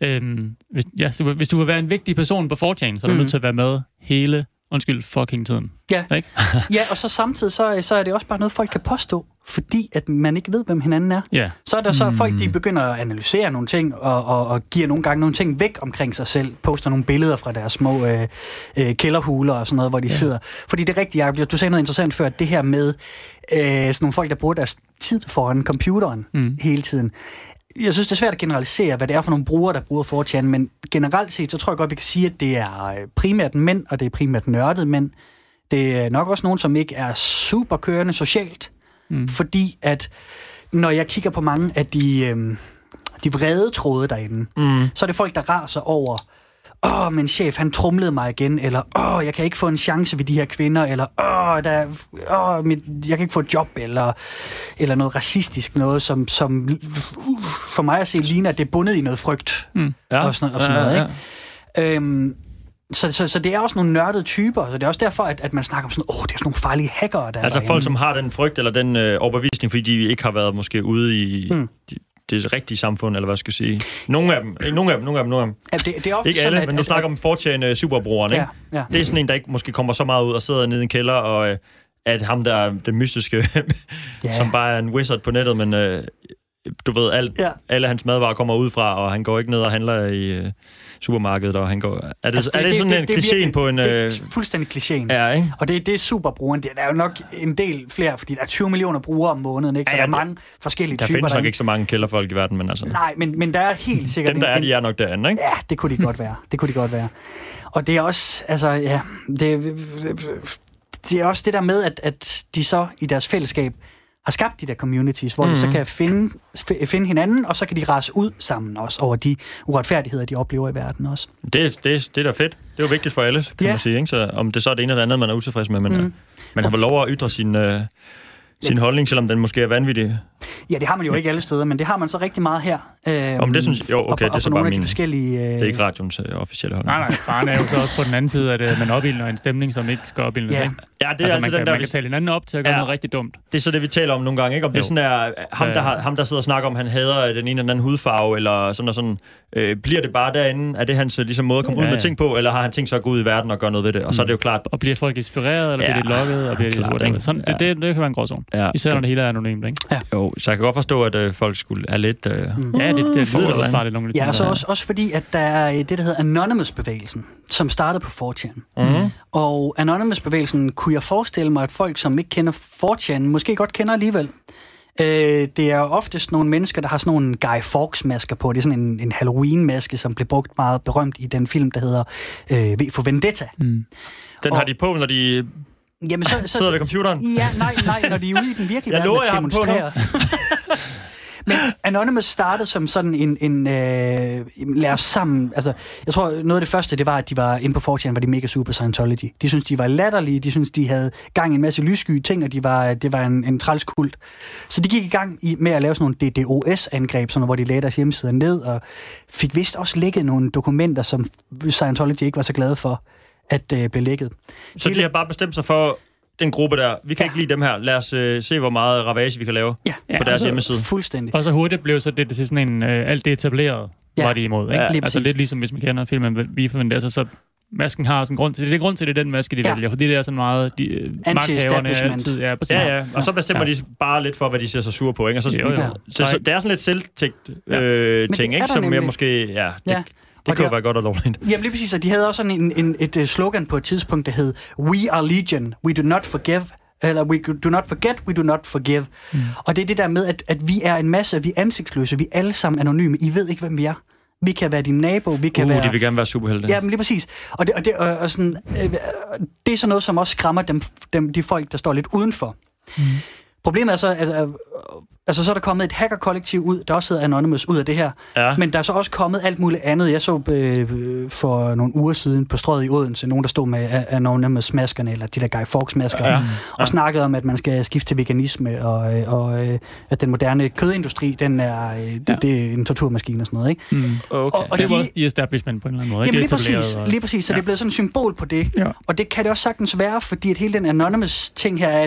Øhm, hvis, ja, hvis du vil være en vigtig person på 4chan, så er du Mhm. nødt til at være med hele, undskyld, fucking tiden. Ja. Ikke? ja, og så samtidig, så, så er det også bare noget, folk kan påstå, fordi at man ikke ved, hvem hinanden er. Ja. Så er der så Mm. folk, de begynder at analysere nogle ting, og, og, og giver nogle gange nogle ting væk omkring sig selv, poster nogle billeder fra deres små øh, øh, kælderhuler og sådan noget, hvor de ja. sidder. Fordi det er rigtigt, Jacob, du sagde noget interessant før, at det her med øh, sådan nogle folk, der bruger deres tid foran computeren Mm. hele tiden. Jeg synes, det er svært at generalisere, hvad det er for nogle brugere, der bruger 4chan, men generelt set, så tror jeg godt, vi kan sige, at det er øh, primært mænd, og det er primært nørdede mænd. Det er nok også nogen, som ikke er super kørende socialt, Mm. fordi at når jeg kigger på mange af de, øh, de vrede tråde derinde, Mm. så er det folk, der raser over, åh, men chef, han trumlede mig igen, eller åh, jeg kan ikke få en chance ved de her kvinder, eller åh, der, er- åh mit, jeg kan ikke få et job, eller, eller noget racistisk noget, som, som for mig at se ligner, at det er bundet i noget frygt. Ja. Og sådan- og sådan noget, Øhm, så, så, så det er også nogle nørdede typer, så det er også derfor, at, at man snakker om sådan, åh, det er sådan nogle farlige hackere, der er Altså derinde." folk, som har den frygt eller den øh, overbevisning, fordi de ikke har været måske ude i Mm. mm. de, det rigtige samfund, eller hvad skal jeg sige. Nogle af dem, nogle af dem, nogle af dem, nogle af dem. Ja, det, det er ofte Ikke sådan, alle, at, men nu at, snakker om 4chan superbrugeren, ikke? Ja, ja. Det er sådan en, der ikke måske kommer så meget ud og sidder nede i en kælder og øh, at ham der, den mystiske, Ja. ja. som bare er en wizard på nettet, men øh, du ved, alt, Ja. ja. alle hans madvarer kommer ud fra, og han går ikke ned og handler i øh, supermarkedet, og han går... Er det, altså, det, er det, sådan en det klichéen virkelig- på en... Det Øh, er fuldstændig klichéen. ja, ikke? Og det, det er super brugeren. Der er jo nok en del flere, fordi der er 20 millioner brugere om måneden, ikke? Så Ja, ja, der er det- mange forskellige Der typer. findes nok derinde. ikke så mange kælderfolk i verden, men altså... Nej, men, men der er helt sikkert... Dem, der er, en- de er nok derinde, ikke? Ja, det kunne de godt være. Det kunne de godt være. Og det er også, altså, ja, det, det er også det der med, at, at de så i deres fællesskab har skabt de der communities, hvor mm. de så Mhm. kan finde, finde hinanden, og så kan de rase ud sammen også over de uretfærdigheder, de oplever i verden også. Det, det, det er da fedt. Det er jo vigtigt for alle, kan Ja. man sige. Ikke? Så om det så er det ene eller andet, man er utilfreds med, men Mm. man har vel lov at ytre sin, øh, sin holdning, selvom den måske er vanvittig. Ja, det har man jo ikke alle steder, men det har man så rigtig meget her. Øhm, Om det synes- jo, okay, og, det er og så bare de min- forskellige... Øh, Det er ikke radioens øh, officielle holdning. Nej, nej, faren er jo så også på den anden side, at øh, man opildner en stemning, som ikke skal opildnes. Ja. Ja, det er altså, altså man, kan, den der... man kan tale hinanden op til at gøre Ja. noget rigtig dumt. Det er så det, vi taler om nogle gange, ikke? Om det er Jo. sådan er, ham, Ja, der ja. har, ham, der sidder og snakker om, han hader den ene eller den anden hudfarve, eller sådan og sådan. Øh, bliver det bare derinde? Er det hans øh, ligesom, måde at komme Ja, ud med ja. ting på, eller har han tænkt sig at gå ud i verden og gøre noget ved det? Og så er det jo klart... Og bliver folk inspireret, eller Ja, bliver de lukket, og bliver de? Sådan, Ja. det, det, det kan være en gråzone. Ja, Især når det hele er anonymt, ikke? jo, så jeg kan godt forstå, at øh, folk skulle er lidt... Øh, Mm. Ja, det, det For lyder også lidt nogle Ja, og så er. også, også fordi, at der er øh, det, der hedder Anonymous-bevægelsen, som startede på 4chan. mm. Og Anonymous-bevægelsen kunne jeg forestille mig, at folk, som ikke kender 4chan, måske godt kender alligevel. Øh, det er oftest nogle mennesker, der har sådan nogle Guy Fawkes-masker på. Det er sådan en, en Halloween-maske, som blev brugt meget berømt i den film, der hedder øh, V for Vendetta. Mm. Den Og- har de på, når de Jamen, så, så, sidder ved computeren. Ja, nej, nej, når de er ude i den virkelige Jeg verden lover, og jeg har på nu. Men Anonymous startede som sådan en, en øh, lad os sammen, altså, jeg tror, noget af det første, det var, at de var inde på 4chan, var de mega super Scientology. De synes de var latterlige, de synes de havde gang i en masse lyssky ting, og de var, det var en, en trælskult. Så de gik i gang i, med at lave sådan nogle DDoS-angreb, sådan, hvor de lagde deres hjemmesider ned, og fik vist også lækket nogle dokumenter, som Scientology ikke var så glade for, at øh, blev lækket. Så de har bare bestemt sig for den gruppe der. Vi kan Ja. ikke lide dem her. Lad os øh, se, hvor meget ravage vi kan lave Ja, på deres altså, hjemmeside. fuldstændig. Og så hurtigt blev så det til sådan en, øh, alt det etableret, Ja. ja. var de imod. Ikke? Ja, Ja, lige altså præcis. lidt ligesom, hvis man kender filmen Vi forventer, altså, så masken har sådan en grund til det. Det er grund til, det er den maske, de Ja. ja. vælger, fordi det er så meget, de, øh, magthaverne altid, ja, præcis. Ja, ja. Og så bestemmer Ja. de bare lidt for, hvad de ser sig sure på, ikke? Og så, Jo, jo. Så, så, det er sådan lidt selvtægt øh, det ting, er ikke? der Som jeg måske... Ja, det, Ja. Det Og kunne det- være godt og lovligt. Jamen lige præcis, og de havde også sådan en, en, et øh, slogan på et tidspunkt, der hed We are legion, we do not forgive, eller we do not forget, we do not forgive. Mm. Og det er det der med, at, at vi er en masse, vi er ansigtsløse, vi er alle sammen anonyme, I ved ikke, hvem vi er. Vi kan være din nabo, vi kan Uh, være... de vil gerne være superhelte. Ja, men lige præcis. Og det, og det, og, sådan, øh, det er sådan noget, som også skræmmer dem, dem, de folk, der står lidt udenfor. Mm. Problemet er så, altså, altså, så er der kommet et hackerkollektiv ud, der også hedder Anonymous, ud af det her. Ja. Men der er så også kommet alt muligt andet. Jeg så øh, for nogle uger siden på strøget i Odense, nogen der stod med Anonymous-maskerne, eller de der Guy Fawkes-masker, Ja. ja. og snakkede om, at man skal skifte til veganisme, og, øh, og øh, at den moderne kødindustri, den er, øh, det, Ja. det er en torturmaskine og sådan noget. Ikke? Mm. Okay. Og- og det var de- også de establishment på en eller anden måde. Jamen lige præcis, og- lige præcis. Så Ja. det er blevet sådan et symbol på det. Ja. Og det kan det også sagtens være, fordi at hele den Anonymous-ting her er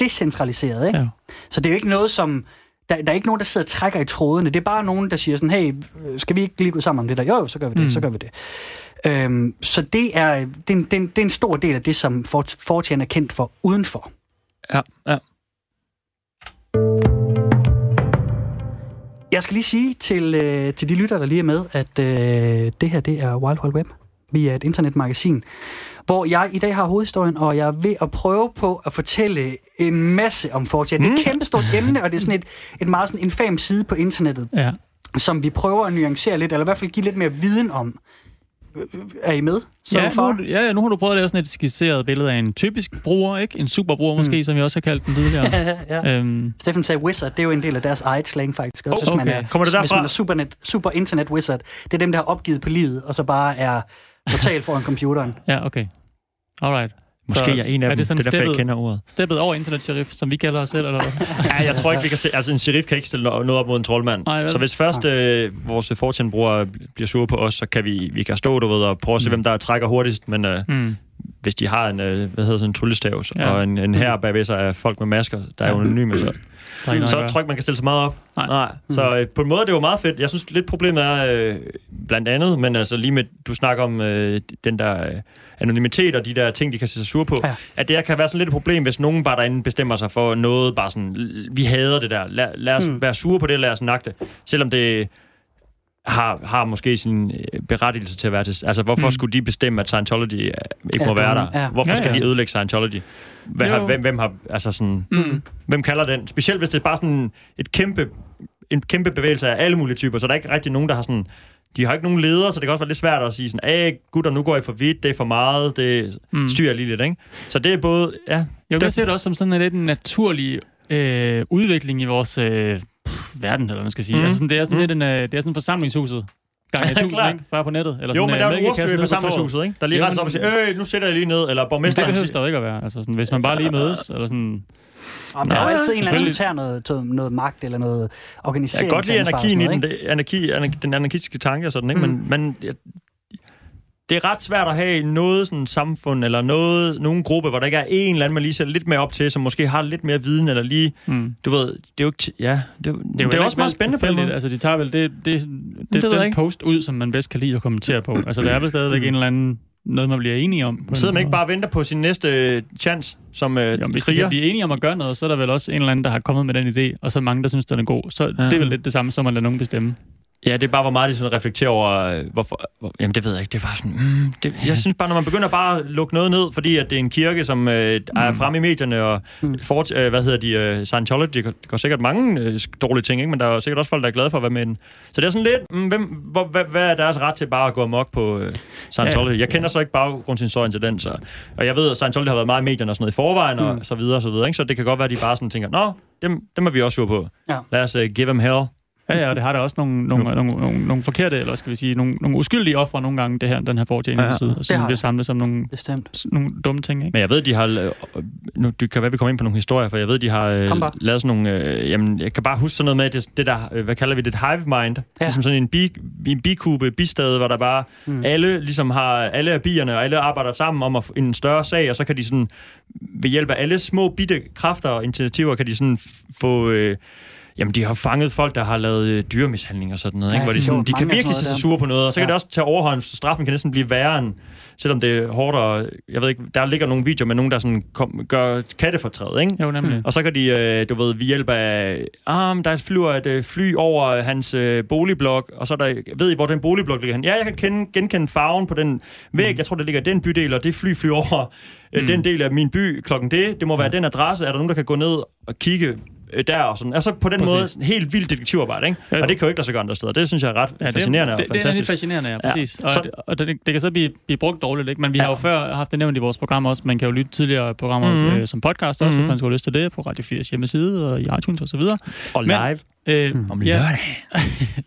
decentraliseret. Ikke? Ja. Så det er jo ikke noget, som... Der, der er ikke nogen, der sidder og trækker i trådene. Det er bare nogen, der siger sådan, hey, skal vi ikke lige gå sammen om det der? Jo, så gør vi det, Mm. så gør vi det. Øhm, så det er, det, en- det, er en- det er en stor del af det, som 4chan er kendt for udenfor. Ja, ja. Jeg skal lige sige til, øh, til de lytter, der lige er med, at øh, det her det er Wild Wild Web. Vi er et internetmagasin, hvor jeg i dag har hovedhistorien, og jeg er ved at prøve på at fortælle en masse om 4chan. Det er et kæmpestort emne, og det er sådan et, et meget sådan infam side på internettet, Ja. som vi prøver at nuancere lidt, eller i hvert fald give lidt mere viden om. Er I med? Så Ja, nu, ja, ja, nu har du prøvet at lave sådan et skitseret billede af en typisk bruger, ikke? En superbruger måske, mm. som jeg også har kaldt den tidligere. ja. øhm, Steffen sagde wizard, det er jo en del af deres eget slang faktisk. Også, Oh, hvis man okay. er, Kommer det Hvis man er supernet, super internet wizard, det er dem, der har opgivet på livet, og så bare er totalt foran computeren. ja, okay. Alright. Måske Så jeg er en af er dem. det sådan Det er derfor, jeg kender ordet. Steppet over internet sheriff, som vi kalder os selv, eller hvad? Ja, jeg tror ikke, vi kan stille, altså en sheriff kan ikke stille no- noget op mod en troldmand. Nej, så hvis først øh, vores fortjent-brugere bliver sure på os, så kan vi, vi kan stå, du ved, og prøve at se, Mm. hvem der trækker hurtigst. Men øh, Mm. hvis de har en, øh, hvad hedder sådan en tryllestav, Ja. og en, en her bagved sig af folk med masker, der er anonyme, så, ikke så tror jeg ikke, man kan stille så meget op. Nej. Nej. Så øh, på en måde det jo meget fedt. Jeg synes lidt problemet er, øh, blandt andet, men altså lige med, du snakker om øh, den der øh, anonymitet og de der ting, de kan se sig sur på, Ja. at det her kan være sådan lidt et problem, hvis nogen bare derinde bestemmer sig for noget, bare sådan, "L- vi hader det der, lad, lad os Mm. mm. være sure på det, lad os nakke det, selvom det har, har måske sin øh, berettigelse til at være til... Altså, hvorfor Mm. skulle de bestemme, at Scientology øh, ikke Ja, må være der? ja. Hvorfor Ja, skal ja. de ødelægge Scientology? Hvad har, hvem, hvem har... Altså sådan... Mm. Hvem kalder den? Specielt hvis det er bare sådan et kæmpe, en kæmpe bevægelse af alle mulige typer, så der er ikke rigtig nogen, der har sådan... De har ikke nogen ledere, så det kan også være lidt svært at sige sådan, Æh, gutter, nu går I for vidt, det er for meget, det Mm. styrer lige lidt, ikke? Så det er både... Ja, Jeg det- vil se det også som sådan en lidt en naturlig øh, udvikling i vores øh, verden, eller hvad man skal sige. Mhm. Mm. Altså sådan, det er sådan Mhm. lidt en, øh, det er sådan forsamlingshuset. Gang i tusind, Klart. ikke? Bare på nettet. Eller jo, sådan, men der er øh, jo ordstyr mælkekassen i nede på torvet. forsamlingshuset, ikke? Der lige rejser op og siger, øh, nu sætter jeg lige ned, eller Det borgmesteren behøver siger, der jo ikke at være. Altså sådan, hvis man bare lige mødes, eller sådan... Om der er jo altid en eller anden, som tager noget, noget magt eller noget Jeg organisering. kan godt lide anarkien i den, det, anarki, anarki, den anarkistiske tanke og sådan, ikke? Mm. Men, men jeg, det er ret svært at have noget sådan samfund, eller noget, nogen gruppe, hvor der ikke er en eller anden, man lige ser lidt mere op til, som måske har lidt mere viden, eller lige, Mm. du ved, det er jo ikke... Ja, det, det, Det det er jo også meget spændende den måde. Altså, de tager vel det, det, det, det den post ud, som man bedst kan lide at kommentere på. Altså, der er vel stadigvæk Mm. en eller anden noget, man bliver enige om. Sidder man ikke bare og venter på sin næste øh, chance som øh, Jo, hvis de kriger? kan blive enige om at gøre noget, så er der vel også en eller anden, der har kommet med den idé, og så er mange, der synes, den er god. Så ja. det er vel lidt det samme, som at lade nogen bestemme. Ja, det er bare, hvor meget de sådan reflekterer over, øh, hvorfor... Hvor, jamen, det ved jeg ikke. Det var sådan... Mm, det, jeg synes bare, når man begynder bare at lukke noget ned, fordi at det er en kirke, som øh, er fremme i medierne, og Mm. mm. fort, øh, hvad hedder de, øh, Scientology, det går, sikkert mange øh, dårlige ting, ikke? men der er sikkert også folk, der er glade for at være med den. Så det er sådan lidt, mm, hvem, hvor, hvad, hvad er deres ret til bare at gå amok på øh, Scientology? Jeg kender så ikke baggrundshistorien til den, så, og jeg ved, at Scientology har været meget i medierne og sådan noget i forvejen, og Mm. så videre, og så videre, ikke? så det kan godt være, at de bare sådan tænker, nå, dem, dem er vi også sure på. Ja. Lad os uh, give them hell. Ja, ja, og det har da også nogle, nogle, nogle, nogle, nogle forkerte, eller skal vi sige, nogle, nogle uskyldige ofre nogle gange, det her, den her fortjening Ja, ja, side, og har bliver det. samlet som nogle, Bestemt. nogle dumme ting, ikke? Men jeg ved, de har... øh, Nu, det kan være, vi kommer ind på nogle historier, for jeg ved, de har øh, Kom bare. lavet sådan nogle... Øh, jamen, jeg kan bare huske sådan noget med, det, det der... Øh, hvad kalder vi det? Et hive mind. Ja. Ligesom sådan en, bi, en bikube, bistade, hvor der bare... Mm. Alle ligesom har... Alle er bierne, og alle arbejder sammen om at få en større sag, og så kan de sådan... Ved hjælp af alle små bitte kræfter og initiativer, kan de sådan få... Øh, Jamen, de har fanget folk, der har lavet øh, dyremishandling og sådan noget, Ja, ikke? hvor det de, er sådan, de kan virkelig se sig der. sure på noget, og så kan Ja. det også tage overhånd, så straffen kan næsten blive værre end, selvom det er hårdt, og jeg ved ikke, der ligger nogle videoer med nogen, der sådan kom, gør kattefortræd, ikke? Jo, nemlig. Og så kan de, øh, du ved, ved hjælp af, ah, der flyver et øh, fly over hans øh, boligblok, og så er der, ved I, hvor den boligblok ligger hen? Ja, jeg kan kende, genkende farven på den væg, jeg tror, det ligger den bydel, og det fly flyver over øh, Mm. den del af min by klokken det, det må være den adresse, er der nogen, der kan gå ned og kigge øh, der og sådan. Altså på den Præcis. måde, sådan helt vildt detektivarbejde, ikke? Jo. Og det kan jo ikke lade sig gøre andre steder. Det synes jeg er ret ja, fascinerende det, og det, det er fantastisk. fascinerende, ja, Ja. præcis. Og, Så- det, og det, det kan så blive, blive brugt dårligt, ikke? Men vi Ja. har jo før haft det nævnt i vores program også. Man kan jo lytte tidligere programmer Mhm. øh, som podcast også, Mhm. hvis man skulle have lyst til det, på Radio 4's hjemmeside og i iTunes og så videre. og Men- live Øh, Mm. om ja, lørdag.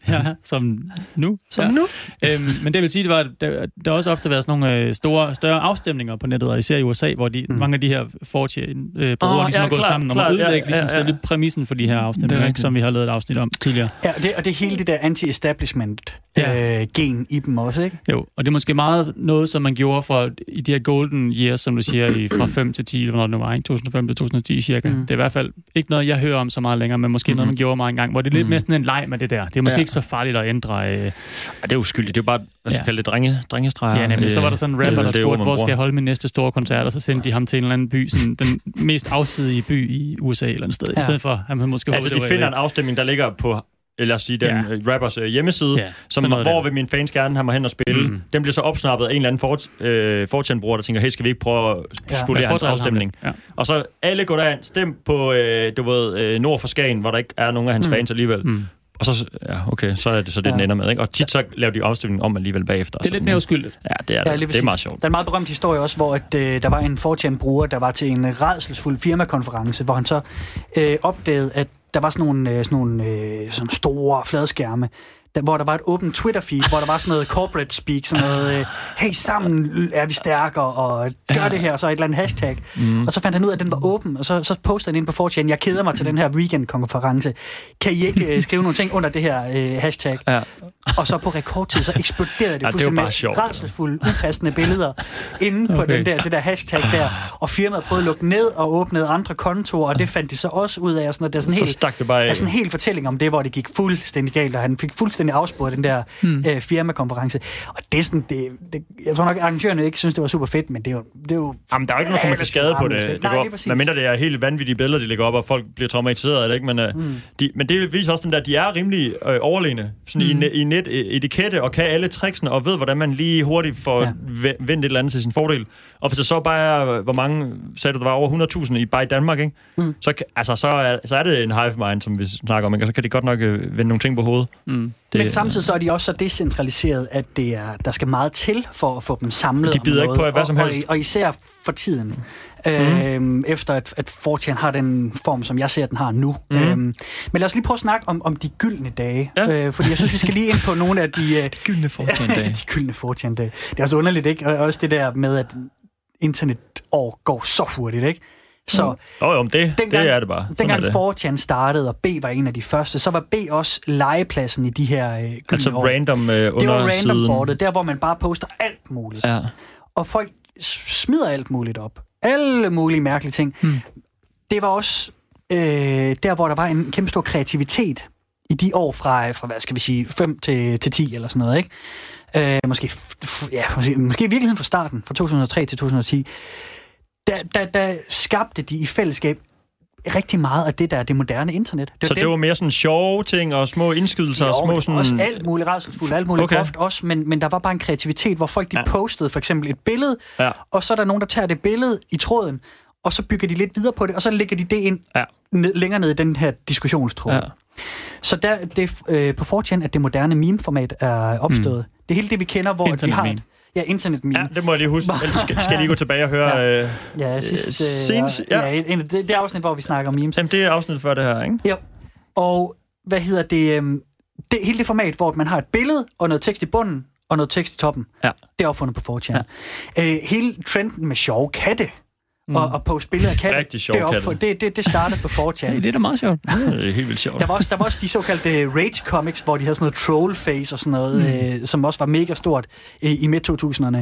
ja, som nu. Som ja. nu. øhm, men det vil sige, det var, der, der har også ofte været sådan nogle øh, store, større afstemninger på nettet, og især i USA, hvor de, Mm. mm. mange af de her fortjen øh, Åh, ligesom ja, er gået klart, sammen om klart, at ja, udlægge ligesom, ja, ja. selve præmissen for de her er afstemninger, ikke, som vi har lavet et afsnit om tidligere. Ja, og det, og det er hele det der anti-establishment-gen i dem også, ikke? Jo, og det er måske meget noget, som man gjorde for, i de her golden years, som du siger, i, fra 5 til 10, eller hvornår det nu var, ikke? 2005 til 2010 cirka. Mm. Mm. Det er i hvert fald ikke noget, jeg hører om så meget længere, men måske mm. noget, man gjorde meget engang, hvor det er lidt Mhm. mere sådan en leg med det der. Det er måske Ja. ikke så farligt at ændre... Øh, Ja, det er uskyldigt. Det er jo bare, hvad skal Ja. kalde det, drenge, drengestreger. ja, nemlig. Så var der sådan en rapper, der er ord, spurgte, hvor skal jeg holde min næste store koncert, og så sendte de ham til en eller anden by, sådan den mest afsidige by i USA eller andet sted, Ja. i stedet for, at man måske Altså, de finder en afstemning, der ligger på øh, lad os sige, den Ja. ja. rappers øh, hjemmeside, Ja, som, hvor der. vil mine fans gerne have mig hen og spille. Mm. Den bliver så opsnappet af en eller anden fort, øh, der tænker, hey, skal vi ikke prøve at Ja. spolere os hans afstemning? lidt. Og så alle går derind, stem på, øh, du ved, øh, nord for Skagen, hvor der ikke er nogen af hans Mm. fans alligevel. Ja. Mm. Og så, ja, okay, så er det så det, Ja. den ender med, ikke? Og tit så laver de afstemningen om alligevel bagefter. Det er lidt mere uskyldigt. Ja, det er, Ja, det. det er meget sjovt. Der er en meget berømt historie også, hvor at, øh, der var en 4chan-bruger, der var til en redselsfuld firmakonference, hvor han så øh, opdagede, at der var sådan nogle, øh, sådan nogle øh, sådan store fladskærme, der, hvor der var et åbent Twitter-feed, hvor der var sådan noget corporate speak, sådan noget, øh, hey, sammen er vi stærkere, og gør det her, så et eller andet hashtag. Mm. Og så fandt han ud af, at den var åben, og så, så postede han ind på 4chan, jeg keder mig til den her weekend-konference. Kan I ikke øh, skrive nogle ting under det her øh, hashtag? Ja. og så på rekordtid, så eksploderede det Ja, det med sjovt. rædselsfulde, upassende billeder inde på Okay. den der, det der hashtag der. Og firmaet prøvede at lukke ned og åbnede andre kontorer, og det fandt de så også ud af. Og sådan noget. Det er sådan Så helt, det bare der er sådan en hel fortælling om det, hvor det gik fuldstændig galt, og han fik fuldstændig afspurgt den der hmm. øh, firmakonference. Og det er sådan, det, det, jeg tror nok, at arrangørerne ikke synes, det var super fedt, men det er jo... Det er jo Jamen, der er jo ikke nogen, der kommer til skade på det. det Nej, går, men mindre det er helt vanvittige billeder, de lægger op, og folk bliver traumatiseret af det, ikke? Men, mm. de, men det viser også, den der, de er rimelig øh, overlegne sådan mm. i, ne- i net øh, etikette, og kan alle tricksene, og ved, hvordan man lige hurtigt får Ja. vendt et eller andet til sin fordel. Og hvis det så bare er, hvor mange, sagde du, der var over 100.000 i, bare i Danmark, ikke? Mm. Så, altså, så, er, så er det en hive mind, som vi snakker om, ikke? Og så kan de godt nok øh, vende nogle ting på hovedet. Mm. Det, Men samtidig så er de også så decentraliseret, at det er, der skal meget til for at få dem samlet De bider ikke på hvad som og, helst. Og, og især for tiden. Mm. Øhm, efter at, at 4 har den form, som jeg ser, den har nu. Mm. Øhm, men lad os lige prøve at snakke om, om de gyldne dage. Ja. Øh, fordi jeg synes, vi skal lige ind på nogle af de... Øh, gyldne fortjendage. de gyldne 4 dage. Det er også underligt, ikke? Og også det der med, at internetår går så hurtigt, ikke? Så Åh, oh, men det, dengang, det er det bare. Sådan dengang er det. 4chan startede, og B var en af de første, så var B også legepladsen i de her øh, Altså år. random øh, under Det var random siden. boardet, der hvor man bare poster alt muligt. Ja. Og folk smider alt muligt op. Alle mulige mærkelige ting. Hmm. Det var også øh, der, hvor der var en kæmpe stor kreativitet i de år fra, fra hvad skal vi sige, 5 til, til 10 eller sådan noget, ikke? Øh, måske, f- f- ja, måske, måske i virkeligheden fra starten, fra 2003 til 2010, der, der, der skabte de i fællesskab rigtig meget af det, der er det moderne internet. Så dem- det var mere sådan sjove ting og små indskydelser og jo, små det sådan... var også alt muligt rædselsfuldt, alt muligt Okay. groft også, men, men der var bare en kreativitet, hvor folk de Ja. postede for eksempel et billede, Ja. og så er der nogen, der tager det billede i tråden, og så bygger de lidt videre på det, og så lægger de det ind Ja. ned, længere ned i den her diskussionstråd. Ja. Så der, det er øh, på 4chan, at det moderne meme-format er opstået. Mm. Det er hele det, vi kender, hvor at vi har et, Ja, internet-meme. Ja, det må jeg lige huske. Ellers skal, skal jeg lige gå tilbage og høre... Ja. Øh, Ja, sidst, øh, senest- ja. ja. ja en, det, det afsnit, hvor vi snakker om memes. jamen, det er afsnittet før det her, ikke? Ja. Og hvad hedder det, øhm, det? Hele det format, hvor man har et billede og noget tekst i bunden og noget tekst i toppen. Ja. Det er opfundet på 4chan. Ja. Øh, hele trenden med sjove katte mm. og, og poste billeder af katte, Rigtig sjove det, er opfund- det, det, det startede på 4chan. Det er da meget sjovt. Det er helt vildt sjovt. Der var, også, der var også de såkaldte Rage Comics, hvor de havde sådan noget troll face og sådan noget, mm. øh, som også var mega stort øh, i midt-2000'erne.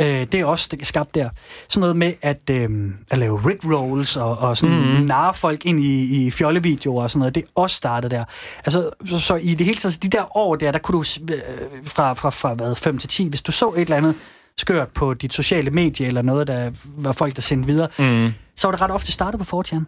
Øh, det er også skabt der. Sådan noget med at, øh, at lave Rick Rolls og, og sådan mm. narre folk ind i, i fjollevideoer og sådan noget. Det er også startet der. Altså, så, så i det hele taget, de der år der, der kunne du øh, fra, fra, fra hvad, 5 til 10, hvis du så et eller andet skørt på dit sociale medie eller noget, der var folk, der sendte videre, Mm. så var det ret ofte startet på 4chan.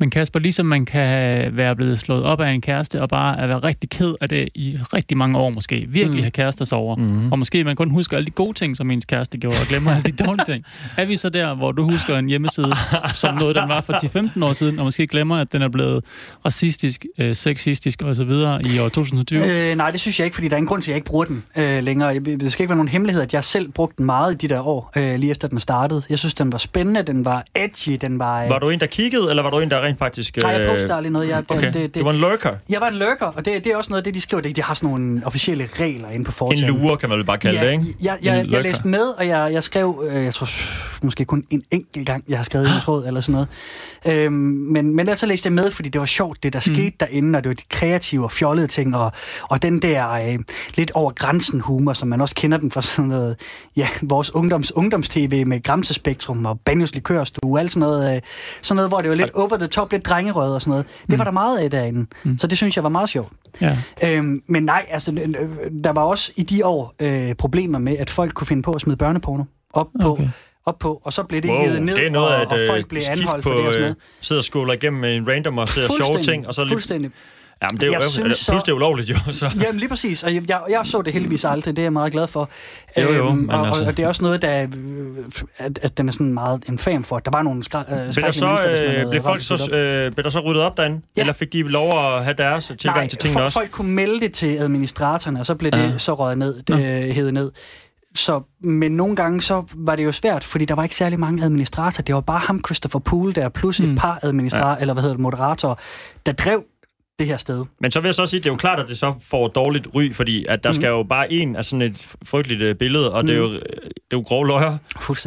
Men Kasper, ligesom man kan være blevet slået op af en kæreste, og bare at være rigtig ked af det i rigtig mange år måske, virkelig Mm. have kærester over, Mm. og måske man kun husker alle de gode ting, som ens kæreste gjorde, og glemmer alle de dårlige ting. Er vi så der, hvor du husker en hjemmeside, som noget, den var for 10-15 år siden, og måske glemmer, at den er blevet racistisk, øh, sexistisk osv. i år 2020? Øh, nej, det synes jeg ikke, fordi der er ingen grund til, at jeg ikke bruger den øh, længere. Jeg- Det skal ikke være nogen hemmelighed, at jeg selv brugte den meget i de der år, øh, lige efter den startede. Jeg synes, den var spændende, den var edgy, den var... Øh, Var du en, der kiggede, eller var du en, der rent faktisk... Nej, jeg øh, postede aldrig noget. Jeg, Okay, det, det, du var en lurker. jeg var en lurker, og det, det er også noget af det, de skriver. De, de har sådan nogle officielle regler inde på 4 En lurer, kan man vel bare kalde ja, det, ikke? Jeg, jeg, jeg, jeg læste med, og jeg, jeg skrev, øh, jeg tror måske kun en enkelt gang, jeg har skrevet en tråd eller sådan noget. Øhm, men, men ellers så læste jeg med, fordi det var sjovt, det der mm. skete derinde, og det var de kreative og fjollede ting, og, og den der øh, lidt over grænsen humor, som man også kender den fra sådan noget, ja, vores ungdoms, ungdomstv med Gramsespektrum og Banyos Likørstue, alt sådan noget, øh, sådan noget, hvor det var lidt over the top, lidt drengerød og sådan noget. Det var der meget af derinde, mm. så det synes jeg var meget sjovt. Ja. Øhm, men nej, altså, der var også i de år øh, problemer med, at folk kunne finde på at smide børneporno op på, Okay. op på og så blev det Wow, hævet ned, det er noget og, af og folk øh, blev anholdt på, for det og sådan øh, noget. sidder og skåler igennem med en random og ser sjove ting, og så lige... fuldstændig. Jamen, det er jo, Jeg jeg synes synes så- plus det er ulovligt jo, så... Jamen lige præcis, og jeg, jeg, jeg så det heldigvis aldrig, det er jeg meget glad for. Jo, jo, men og, altså- og, det er også noget, der, øh, at, at den er sådan meget en fan for. Der var nogle skræ, øh, Blev der så, mennesker, øh, blev folk så, øh, blev der så ryddet op derinde? Ja. Eller fik de lov at have deres tilgang Nej, til tingene folk, også? folk kunne melde det til administratorerne, og så blev det Ja. så røget ned, det, øh, hævet ned. Så, men nogle gange så var det jo svært, fordi der var ikke særlig mange administratorer. Det var bare ham, Christopher Poole, der plus. Mm. et par administratorer, ja. eller hvad hedder det, moderatorer, der drev det her sted. Men så vil jeg så sige, at det er jo klart, at det så får dårligt ry, fordi at der mm. skal jo bare en af sådan et frygteligt øh, billede, og mm. det, er jo, det er jo grove løjer.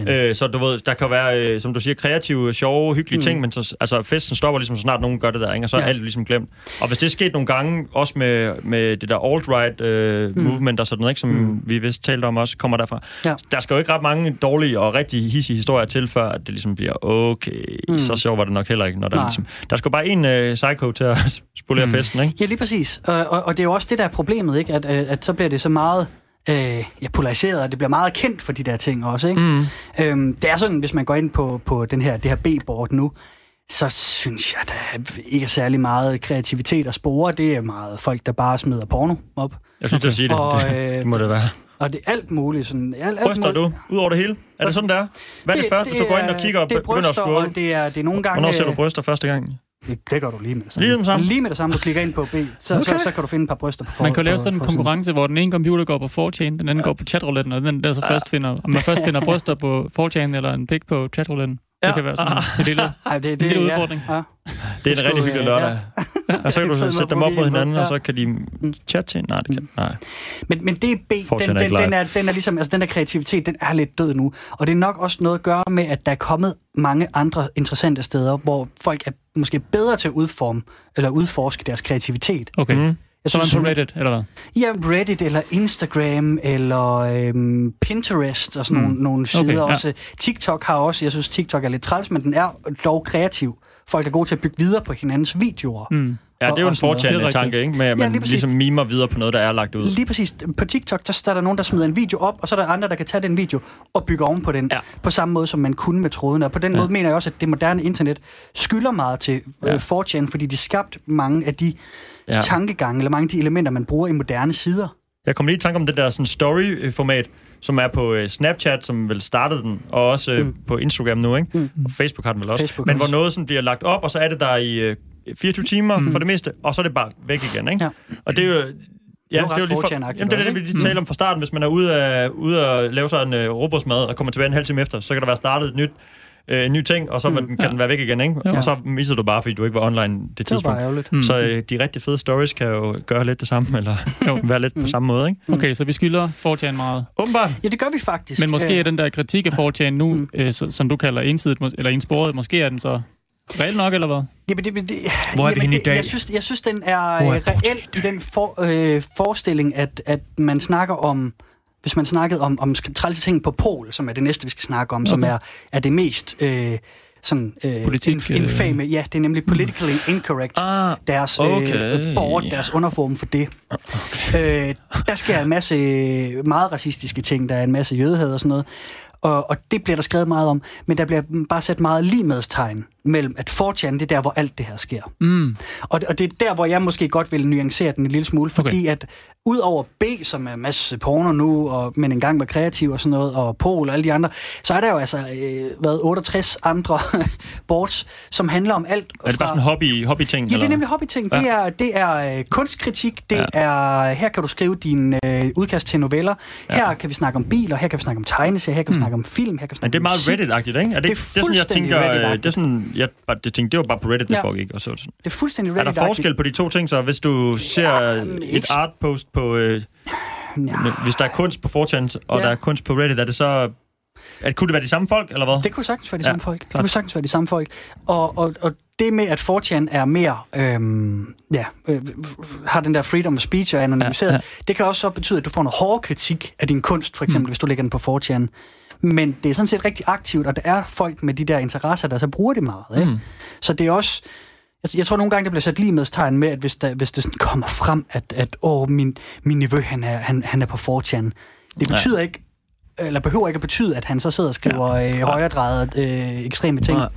Øh, så du ved, der kan være, øh, som du siger, kreative, sjove, hyggelige mm. ting, men så, altså, festen stopper ligesom så snart nogen gør det der, ikke? og så er Ja. alt ligesom glemt. Og hvis det er sket nogle gange, også med, med det der alt-right øh, mm. movement og sådan noget, ikke? som mm. vi vist talte om også, kommer derfra. Ja. Der skal jo ikke ret mange dårlige og rigtig hissige historier til, før at det ligesom bliver, okay, mm. så sjovt var det nok heller ikke. Når der, Nej. ligesom, der skal bare en øh, psycho til at spolere mm. festen, ikke? Ja, lige præcis. Og, og, og det er jo også det, der er problemet, ikke? At, at, at så bliver det så meget øh, ja, polariseret, og det bliver meget kendt for de der ting også. Ikke? Mm. Øhm, det er sådan, hvis man går ind på, på den her, det her B-board nu, så synes jeg, der ikke er særlig meget kreativitet at spore. Det er meget folk, der bare smider porno op. Jeg synes, okay. at sige det. Og, det, øh, det må det være. Og det er alt muligt. Sådan, alt, alt Bryster muligt. du ud over det hele? Er det sådan, der? Hvad er det, første, hvis du går ind og kigger og det er begynder at og det er, det er nogle gange... Hvornår ser du øh, bryster første gang? Det, det gør du lige med det samme. Lige med det samme? Lige med det samme, du klikker ind på B, så, okay. så, så kan du finde et par bryster på for, Man kan lave på- sådan en konkurrence, hvor den ene computer går på 4chan, den anden går på chatrouletten, og den der så først finder, om man først finder bryster på 4chan eller en pik på chatrouletten. Det Ja. kan være sådan en lille... Ej, det, En lille ja, udfordring. Ja. Det er Det en rigtig hyggelig lørdag. Og så kan Det du fedt sætte dem op mod hinanden, ja. og så kan de chatte til. Nej, det kan Nej. Men, men det er B, den, er den, den, er, den er ligesom, altså den der kreativitet, den er lidt død nu. Og det er nok også noget at gøre med, at der er kommet mange andre interessante steder, hvor folk er måske bedre til at udforme, eller udforske deres kreativitet. Okay. Mm. Jeg Så synes, på Reddit, eller hvad? Ja, Reddit eller Instagram eller øhm, Pinterest og sådan Mm. nogle, nogle sider Okay, ja. også. TikTok har også, jeg synes TikTok er lidt træls, men den er dog kreativ. Folk er gode til at bygge videre på hinandens videoer. Mm. Ja, det er jo en og sådan noget. Det fortjent rigtigt. tanke, ikke? Med at Ja, man lige præcis. ligesom mimer videre på noget, der er lagt ud. Lige præcis. På TikTok, der, der er der nogen, der smider en video op, og så er der andre, der kan tage den video og bygge oven på den, Ja. på samme måde, som man kunne med trådene. Og på den Ja. måde mener jeg også, at det moderne internet skylder meget til Ja. øh, 4chan, fordi de skabt mange af de Ja. ja. tankegange, eller mange af de elementer, man bruger i moderne sider. Jeg kom lige i tanke om det der sådan story-format, som er på øh, Snapchat, som vel startede den, og også øh, Mm. på Instagram nu, ikke? Mm. Og Facebook har den vel også. Facebook Men hvor også. noget sådan bliver lagt op, og så er det der i øh, 24 timer mm. for det meste, og så er det bare væk igen, ikke? Ja. Og det er jo... Ja, jo ret lige for, 4chan-agtigt jamen, det er det, vi lige talte om fra starten. Hvis man er ude, af, ude at lave sig en øh, robotsmad, og kommer tilbage en halv time efter, så kan der være startet et nyt, øh, en ny ting, og så mm. kan Ja. den være væk igen, ikke? Ja. Og så misser du bare, fordi du ikke var online det Det var tidspunkt. bare ærgerligt. Mm. Så øh, de rigtig fede stories kan jo gøre lidt det samme, eller Jo. være lidt på samme måde, ikke? Okay, så vi skylder 4chan meget. Åbenbart. Ja, det gør vi faktisk. Men måske Øh, er den der kritik af 4chan nu, Mm. øh, så- som du kalder ensidigt, eller ensporet, måske er den så reelt nok, eller hvad? Jamen, det, det, Hvor er vi henne i dag? Jeg synes, jeg synes den er, Hvor er øh, reel i den for, øh, forestilling, at, at man snakker om, hvis man snakkede om, om trælse ting på pol, som er det næste, vi skal snakke om, okay. som er, er det mest øh, sådan, øh, Politik, inf- infame, ja, det er nemlig politically incorrect. Ah, deres Okay. øh, board, deres underform for det. Okay. Øh, der sker en masse meget racistiske ting, der er en masse jødehad og sådan noget. Og, og det bliver der skrevet meget om, men der bliver bare sat meget ligemedstegn mellem, at 4chan, det er der, hvor alt det her sker. Mm. Og, det- og det er der, hvor jeg måske godt vil nuancere den en lille smule, fordi Okay. at udover B, som er masse porno nu, og, men engang var kreativ og sådan noget, og Pol og alle de andre, så er der jo altså øh, været 68 andre boards, som handler om alt er det bare sådan en hobby, hobby-ting? Ja, det er eller? nemlig hobbyting. Det er, det er øh, kunstkritik, det Ja. ja. er, her kan du skrive din øh, udkast til noveller, Ja. her kan vi snakke om biler, her kan vi snakke om tegneserier, her kan vi snakke om film, her kan vi Men snakke det er om meget. Reddit-agtigt, ikke? Er det, Det er det sådan, jeg tænker, øh, Reddit-agtigt. det er sådan, jeg, bare, det, tænkte, det var bare på Reddit, det Ja. foregik. Og så, det sådan. Det er fuldstændig Er Reddit. der forskel på de to ting, så hvis du ser men et art-post på... Øh, Ja, hvis der er kunst på 4chan, og Ja. der er kunst på Reddit, er det så... Er, kunne det være de samme folk, eller hvad? det kunne sagtens være de Ja, samme folk. Det klart. kunne sagtens være de samme folk. Og, og, og det med, at 4chan er mere, øhm, ja, øh, har den der freedom of speech og er anonymiseret, Ja, ja, ja. ja. det kan også så betyde, at du får noget hård kritik af din kunst, for eksempel, mm. hvis du lægger den på 4chan. Men det er sådan set rigtig aktivt, og der er folk med de der interesser, der så bruger det meget. Ikke? Mm. Så det er også... Jeg, jeg tror nogle gange, der bliver sat ligemedstegn med, at hvis, der, hvis det sådan kommer frem, at, at åh, min, min nevø, han er, han, han er på 4chan. Det betyder ja. ikke, eller behøver ikke at betyde, at han så sidder og skriver ja. øh, højredrejet øh, ekstreme ting. Nej.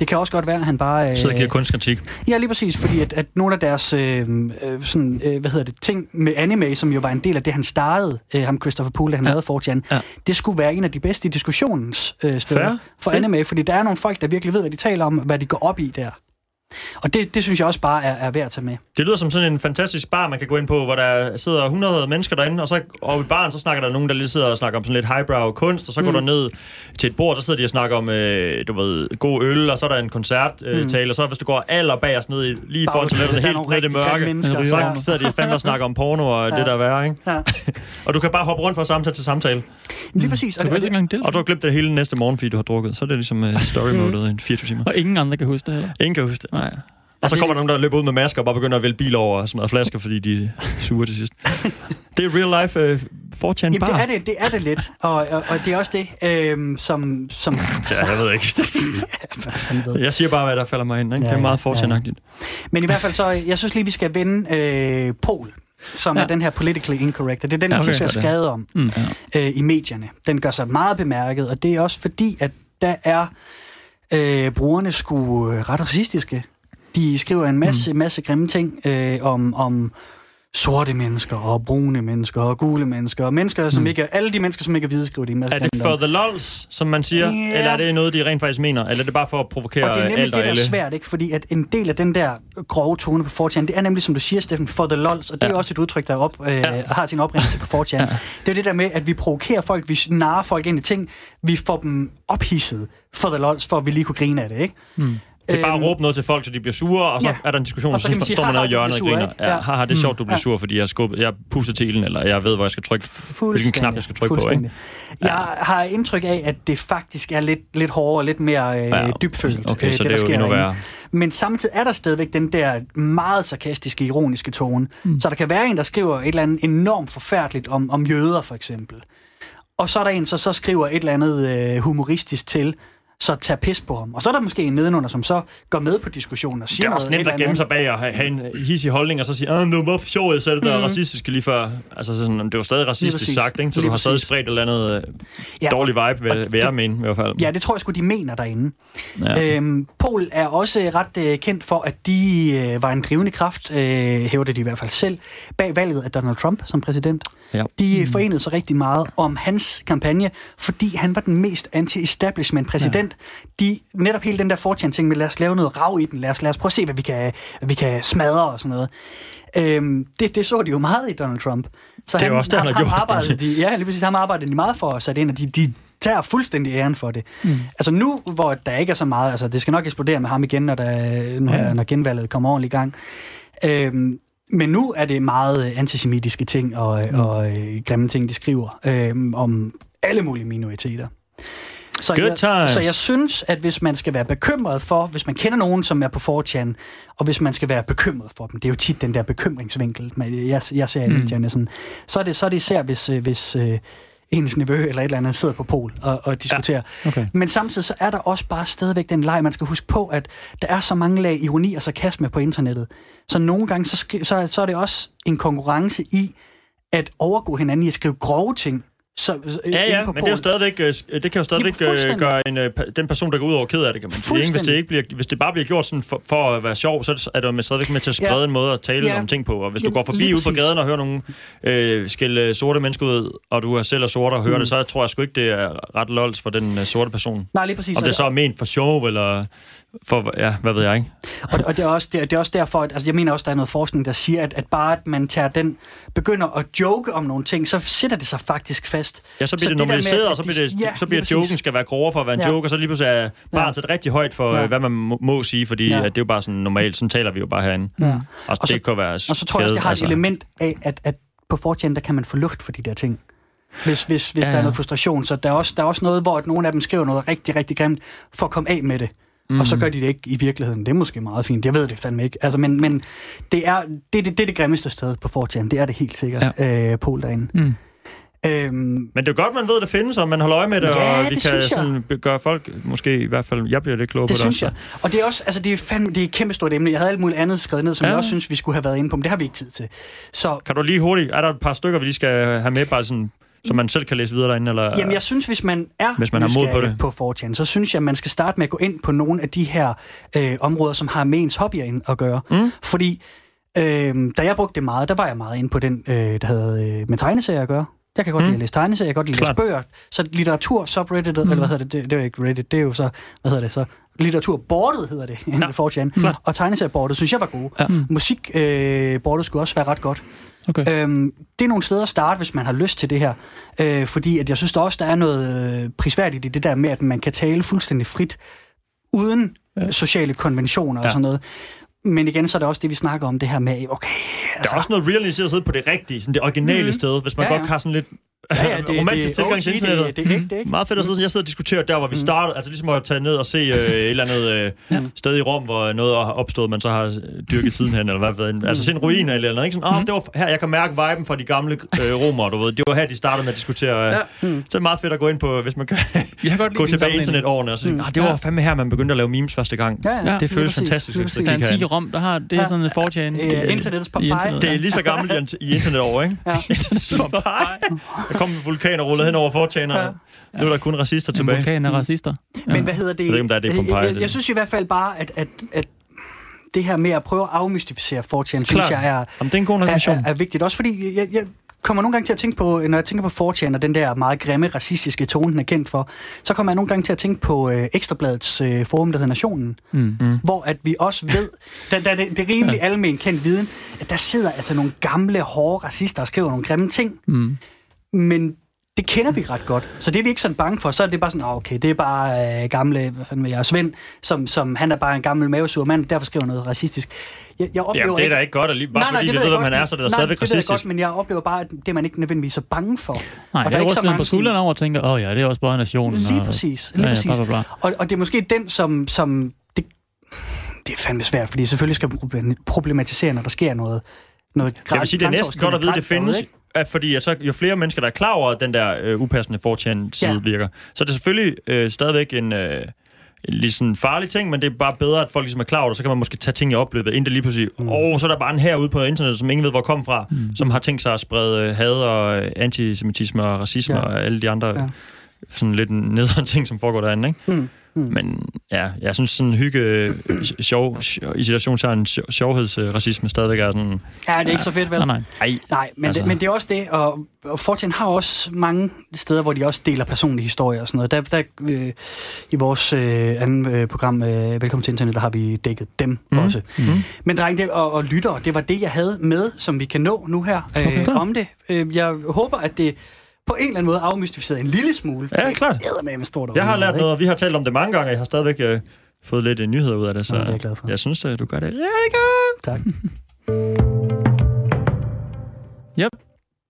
Det kan også godt være, at han bare... Øh, Sidder og giver kunstkritik. Ja, lige præcis, fordi at, at nogle af deres øh, øh, sådan, øh, hvad hedder det, ting med anime, som jo var en del af det, han startede, øh, ham Christopher Poole, da han Ja. lavede 4chan, Ja. det skulle være en af de bedste diskussionens øh, steder Fair. for Fedt. anime, fordi der er nogle folk, der virkelig ved, hvad de taler om, hvad de går op i der. Og det, det synes jeg også bare er, er værd at tage med. Det lyder som sådan en fantastisk bar, man kan gå ind på, hvor der sidder 100 mennesker derinde, og så og i baren, så snakker der nogen, der lige sidder og snakker om sådan lidt highbrow kunst, og så mm. går du ned til et bord, der sidder de og snakker om, øh, du ved, god øl, og så er der en koncerttale, øh, tale, og så hvis du går aller bagerst ned i, lige foran til Der er helt nogle ned i det mørke, mennesker. så sidder de fandme og snakker om porno og ja. det der er værre, ikke? Ja. Og du kan bare hoppe rundt fra samtale til samtale. Lige præcis. Og det, engang Og du har glemt det hele næste morgen, fordi du har drukket. Så er det ligesom uh, story mode i 24 timer. Og ingen andre kan huske det heller. Ingen kan huske det. Nej. Og så kommer der nogen, der løber ud med masker og bare begynder at vælge biler over og smadre flasker, fordi de er sure til sidst. det er real life uh, 4chan Jamen, bar. det er det, det er det lidt, og, og, og det er også det, øhm, som... som Ja, jeg ved ikke. jeg siger bare, hvad der falder mig ind. Ikke? Ja, det er meget ja, 4chan-agtigt. Men i hvert fald så, jeg synes lige, vi skal vende øh, Pol, som ja. Ja. er den her politically incorrect, og det er den Ja, okay. artikel, jeg har skrevet om Mm. øh, i medierne. Den gør sig meget bemærket, og det er også fordi, at der er øh, brugerne sgu øh, ret racistiske. De skriver en masse, mm. masse grimme ting øh, om, om sorte mennesker, og brune mennesker, og gule mennesker, og mennesker, som ikke er, alle de mennesker, som ikke er hvide, skriver de en masse Er det for om. the lols, som man siger? Ja. Eller er det noget, de rent faktisk mener? Eller er det bare for at provokere Og det er nemlig alt det, der er svært, ikke? Fordi at en del af den der grove tone på 4chan, det er nemlig, som du siger, Steffen, for the lols, og det er Ja. også et udtryk, der er op, øh, har sin oprindelse på 4chan. Det er det der med, at vi provokerer folk, vi narrer folk ind i ting, vi får dem ophidset for the lols, for at vi lige kunne grine af det, ikke? Mm. Det er bare at Øhm, råbe noget til folk, så de bliver sure, og så ja. er der en diskussion, Og og så så, så sige, står man nede i "Haha, du hjørnet og griner. ikke?" Ja, Ja. haha, det er sjovt, du bliver Ja. sur, fordi jeg, skubber, jeg puster telen, eller jeg ved, hvor jeg skal trykke, hvilken knap jeg skal trykke på. Ikke? Fuldstændig. Jeg har indtryk af, at det faktisk er lidt, lidt hårdere og lidt mere øh, Ja, dybfølt, Okay, øh, så det, det, der er jo sker derinde. værre. Men samtidig er der stadigvæk den der meget sarkastiske, ironiske tone. Mm. Så der kan være en, der skriver et eller andet enormt forfærdeligt om, om jøder, for eksempel. Og så er der en, så, så skriver et eller andet øh, humoristisk til, så tager pis på ham. Og så er der måske en nedenunder, som så går med på diskussionen og siger Det er også nemt at gemme sig bag og have, have en hissig holdning, og så sige, at det var meget for sjovt, jeg sagde det der Mhm. racistiske lige før. Altså, sådan, det var stadig racistisk sagt, ikke? så Lige du har stadig spredt et eller andet øh, Ja, dårlig vibe, vil, vil jeg mene i hvert fald. Ja, det tror jeg sgu, de mener derinde. Ja. Øhm, Pol er også ret øh, kendt for, at de øh, var en drivende kraft, øh, hævder de i hvert fald selv, bag valget af Donald Trump som præsident. Ja. De øh, forenede sig rigtig meget om hans kampagne, fordi han var den mest anti-establishment præsident. Ja. De, netop hele den der 4chan-ting med, lad os lave noget rav i den, lad os, lad os prøve at se, hvad vi kan, hvad vi kan smadre og sådan noget. Øhm, det, det så de jo meget i Donald Trump. Så Det er jo også det, han har gjort. Arbejdede de, ja, lige præcis, ham arbejdede de meget for at sætte ind, og de, de tager fuldstændig æren for det. Mm. Altså nu, hvor der ikke er så meget, altså det skal nok eksplodere med ham igen, når, der, når, Ja. når genvalget kommer ordentligt i gang. Øhm, men nu er det meget antisemitiske ting og, mm. og øh, grimme ting, de skriver øh, om alle mulige minoriteter. Så Good jeg, times. så jeg synes, at hvis man skal være bekymret for, hvis man kender nogen, som er på 4chan, og hvis man skal være bekymret for dem, det er jo tit den der bekymringsvinkel, men jeg, jeg ser i Mm. medierne sådan, så er det, så er det især, hvis, øh, hvis øh, ens nevø eller et eller andet sidder på pol og, og diskuterer. Okay. Men samtidig så er der også bare stadigvæk den leg, man skal huske på, at der er så mange lag ironi og sarkasme på internettet. Så nogle gange, så, så, så er det også en konkurrence i at overgå hinanden i at skrive grove ting. Så, Ja, ja, på men det, er jo stadigvæk, øh, det kan jo stadigvæk Jamen, øh, gøre en, øh, den person, der går ud over ked af det, kan man sige. Hvis det, ikke bliver, hvis det bare bliver gjort sådan for, for at være sjov, så er det, jo stadigvæk med til at sprede Ja. en måde at tale Ja. om ting på. Og hvis du Jamen, går forbi ud på gaden og hører nogen øh, skille sorte mennesker ud, og du er selv er sort og hører Mm. det, så tror jeg sgu ikke, det er ret lols for den øh, sorte person. Nej, lige præcis. Om det så er ment for sjov, eller for, ja, hvad ved jeg ikke. Og, og det, er også, det, er, det er også derfor, at altså, jeg mener også, der er noget forskning, der siger, at, at bare at man tager den, begynder at joke om nogle ting, så sætter det sig faktisk fast. Ja, så bliver Så det det der med, normaliseret, og så bliver, det, ja, så bliver joken skal være grovere for at være en Ja. joke, og så lige pludselig er barnet Ja. sat rigtig højt for, Ja. ja. hvad man må, må sige, fordi Ja. at det er jo bare sådan normalt, sådan taler vi jo bare herinde. Ja. Og, Og det så- kan være Og så tror jeg også, det har et altså. element af, at, at på 4chan, der kan man få luft for de der ting. Hvis, hvis, hvis Ja, ja, der er noget frustration. Så der er, også, der er også noget, hvor at nogle af dem skriver noget rigtig, rigtig grimt, for at komme af med det. Mm. Og så gør de det ikke i virkeligheden. Det er måske meget fint. Jeg ved det fandme ikke. Altså, men, men det, er, det, det, det er det grimmeste sted på 4chan. Det er det helt sikkert. Ja. Øh, Pol derinde. Mm. Øhm, Men det er jo godt, man ved, at det findes, og man holder øje med det, Ja, og det vi kan synes jeg. sådan gøre folk, måske i hvert fald, jeg bliver lidt klogere Det på synes det jeg. Og det er også, altså det er fandme, det er et kæmpe stort emne. Jeg havde alt muligt andet skrevet ned, som ja. jeg også synes, vi skulle have været inde på, men det har vi ikke tid til. Så Kan du lige hurtigt, er der et par stykker, vi lige skal have med, bare sådan, så man selv kan læse videre derinde? Eller? Jamen, jeg synes, hvis man er Hvis man har mod på det. på 4chan, så synes jeg, man skal starte med at gå ind på nogle af de her øh, områder, som har med ens hobbyer ind at gøre. Mm. Fordi øh, da jeg brugte det meget, der var jeg meget inde på den, øh, der havde øh, med tegneserier at gøre. Jeg kan godt Mm. lide at læse tegneserier, jeg kan godt lide at læse bøger. Så litteratur, subredditet, mm. eller hvad hedder det? det? Det er jo ikke Reddit, det er jo så, hvad hedder det så? Litteraturbordet hedder det, Ja. ja. 4chan. Klart. Og tegneseriebordet synes jeg var gode. Ja. Musikbordet øh, skulle også være ret godt. Okay. Øhm, det er nogle steder at starte, hvis man har lyst til det her. Øh, fordi at jeg synes der også, der er noget øh, prisværdigt i det der med, at man kan tale fuldstændig frit, uden ja. sociale konventioner og Ja. sådan noget. Men igen, så er det også det, vi snakker om, det her med, okay, Der altså, er også noget reality at sidde på det rigtige, sådan det originale Mhm. sted, hvis man Ja, ja. godt har sådan lidt ja, ja, det, romantisk det, tilgang det, til det, internettet. det, det, er det er ikke. Meget fedt at sidde, jeg sidder og diskuterer der, hvor vi startede, altså ligesom at tage ned og se øh, et eller andet øh, Ja. sted i Rom, hvor noget har opstået, man så har dyrket sidenhen, eller hvad ved jeg. Altså se en ruin eller noget, ikke? Sådan, oh, det var her, jeg kan mærke viben fra de gamle øh, romere, du ved. Det var her, de startede med at diskutere. Øh, Ja. Så er det meget fedt at gå ind på, hvis man kan gå tilbage i internetårene, og så sige, Mm. ah, det var Ja. fandme her, man begyndte at lave memes første gang. Ja, ja, Det føles fantastisk, det er i Rom, der har, det er sådan en fortjan. Øh, internettets internettet, Det er lige så gammelt i, i internetår, ikke? Ja. Der kom en vulkan og rullede hen over fortjener. Ja. Nu er der kun racister En tilbage. vulkan af racister. Men hvad hedder det? Jeg ved ikke, om der er det i Pompeji, jeg, jeg, jeg synes i hvert fald bare, at, at, at det her med at prøve at afmystificere 4chan, synes jeg er, Jamen, det er en god er, er, er vigtigt. Også fordi jeg, jeg kommer nogle gange til at tænke på, når jeg tænker på 4chan og den der meget grimme, racistiske tone, den er kendt for, så kommer jeg nogle gange til at tænke på øh, Ekstrabladets øh, forum, der hedder Nationen, Mm. Mm. hvor at vi også ved, der, der, det, det er rimelig ja. almen kendt viden, at der sidder altså nogle gamle, hårde racister og skriver nogle grimme ting, Mm. Men det kender vi ret godt. Så det er vi ikke sådan bange for. Så er det bare sådan, ah, okay, det er bare øh, gamle, hvad fanden ved jeg, Svend, som, som han er bare en gammel mavesur mand, derfor skriver noget racistisk. Jeg, jeg oplever Jamen, det er ikke, da ikke godt, at lige, bare Nej, nej, fordi det vi ved ved, han er, så er det da nej, stadigvæk det racistisk. godt, men jeg oplever bare, at det er man ikke nødvendigvis så bange for. Nej, Og jeg der er ikke så mange på skuldrene sådan- over og tænker, åh oh, ja, det er også bare nationen. Lige og, præcis, Ja, lige ja, præcis. bla, bla, bla. Og, og det er måske den, som, som det, det er fandme svært, fordi selvfølgelig skal man problem- problematisere, når der sker noget, noget Jeg vil sige, det er næsten godt at vide, det findes, Ikke? At fordi at så, jo flere mennesker, der er klar over, at den der øh, upassende 4chan-side Ja. virker, så er det selvfølgelig øh, stadigvæk en... Øh, en lige sådan farlig ting, men det er bare bedre, at folk ligesom er klar over det, så kan man måske tage ting i opløbet, inden det lige pludselig, åh, Mm. oh, så er der bare en herude på internettet, som ingen ved, hvor kom fra, mm. som har tænkt sig at sprede øh, had og øh, antisemitisme og racisme Ja. og alle de andre Ja. sådan lidt nederen ting, som foregår derinde, ikke? Mm. Mm. Men ja, jeg synes sådan hygge, sjov, isolationsjern, sjov, sjovhedsracisme stadigvæk er sådan, Ja, det er ikke så fedt, vel? Nej, nej. ej, Nej, men, Altså- det, men det er også det, og, og Fortune har også mange steder, hvor de også deler personlige historier og sådan noget. Der, der, øh, I vores øh, andet øh, program, øh, Velkommen til Internet, der har vi dækket dem mm. også. Mhm. Men dreng, det, og, og lyttere, det var det, jeg havde med, som vi kan nå nu her øh, Okay. om det. Øh, jeg håber, at det på en eller anden måde afmystificeret en lille smule. Ja, klart. Er med stort Jeg har lært noget, og vi har talt om det mange gange, og jeg har stadigvæk øh, fået lidt øh, nyheder ud af det, så Nå, det er jeg glad for. jeg synes, at du gør det rigtig godt. Tak.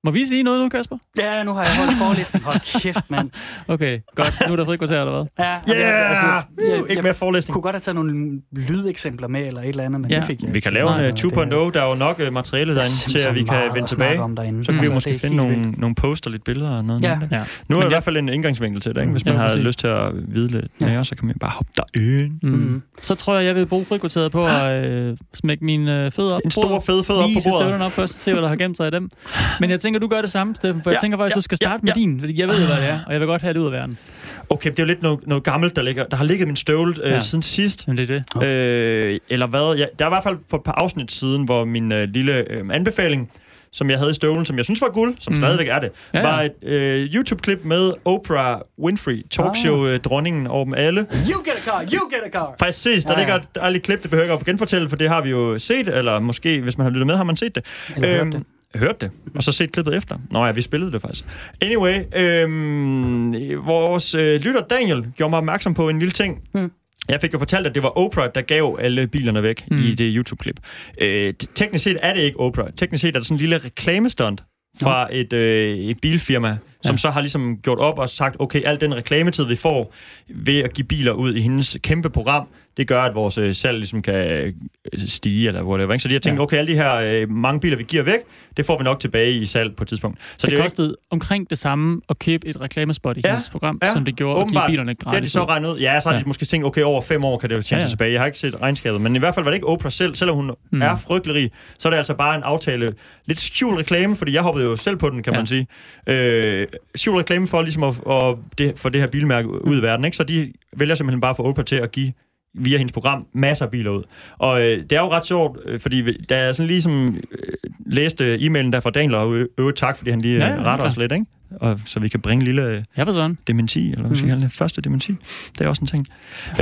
Må vi sige noget nu, Kasper? Ja, nu har jeg holdt forlisten. Hold kæft, mand. Okay, godt. Nu er der frikvarter, eller hvad? Ja, Yeah! jeg, altså, jeg, jeg, Ikke jeg, mere forelæsning. kunne godt have taget nogle lydeksempler med, eller et eller andet, men Ja. det fik jeg Vi ikke. kan lave en uh, det- 2.0, der er jo nok uh, materiale derinde til, at vi kan vende tilbage. Om derinde. Så kan vi Altså, måske finde nogle, vildt. nogle poster, lidt billeder og noget. Ja. Ja. Nu er der i hvert fald en indgangsvinkel til det, ikke? Hvis man Ja, har lyst til at vide lidt mere, så kan man bare hoppe derind. Mm. Mhm. Så tror jeg, jeg vil bruge frikvarteret på at øh, smække mine øh, fødder op En på stor fed fed op Lige på se bordet. støvlerne op først, og se, hvad der har gemt sig i dem. Men jeg tænker, du gør det samme, Steffen, for jeg Ja, tænker faktisk, ja, du skal starte ja, med din, fordi jeg ved jo, hvad det er, og jeg vil godt have det ud af verden. Okay, det er jo lidt noget, noget gammelt, der, ligger, der har ligget min støvle øh, Ja. siden sidst. Men det er det. Øh, eller hvad? Ja, der er i hvert fald for et par afsnit siden, hvor min øh, lille øh, anbefaling, som jeg havde i støvlen, som jeg synes var guld, som mm. stadigvæk er det, Ja, ja, ja. var et øh, YouTube-klip med Oprah Winfrey, talkshow-dronningen over dem alle. You get a car, you get a car. Præcis, der Ja, ja, ja. ligger et dejligt klip, det behøver jeg ikke at genfortælle, for det har vi jo set, eller måske, hvis man har lyttet med, har man set det. Eller hørt det. Hørt det, og så set klippet efter. Nå ja, vi spillede det faktisk. Anyway, øhm, vores øh, lytter Daniel gjorde mig opmærksom på en lille ting. Hmm. Jeg fik jo fortalt, at det var Oprah, der gav alle bilerne væk Hmm. mm. i det YouTube-klip. Øh, teknisk set er det ikke Oprah. Teknisk set er det sådan en lille reklamestunt fra et, øh, et bilfirma, som Ja. så har ligesom gjort op og sagt, okay, al den reklametid, vi får ved at give biler ud i hendes kæmpe program, det gør, at vores øh, salg ligesom kan øh, stige, eller whatever. Ikke? Så de har tænkt, Ja. okay, alle de her øh, mange biler, vi giver væk, det får vi nok tilbage i salg på et tidspunkt. Så det, det kostede omkring det samme at købe et reklamespot i Ja, hendes program, ja, som det gjorde at give åbenbart. bilerne Det har de gratis. så regnet ud. Ja, så har Ja. de måske tænkt, okay, over fem år kan det jo tjene Ja, ja, tilbage. Jeg har ikke set regnskabet, men i hvert fald var det ikke Oprah selv, selvom hun Mm. er frygtelig så er det altså bare en aftale. Lidt skjult reklame, fordi jeg hoppede jo selv på den, kan ja. man sige. Øh, skjult reklame for ligesom at, at det, for det her bilmærke ud i verden, ikke? Så de vælger simpelthen bare for Oprah til at give via hendes program masser af biler ud. Og øh, det er jo ret sjovt, øh, fordi da jeg sådan ligesom øh, læste e-mailen der fra Daniel, og øvrigt tak, fordi han lige Ja, ja, ja, retter klar. os lidt, ikke? Og, så vi kan bringe en lille øh, Ja, sådan. dementi, eller hvad skal kalde det? Første dementi. Det er også en ting.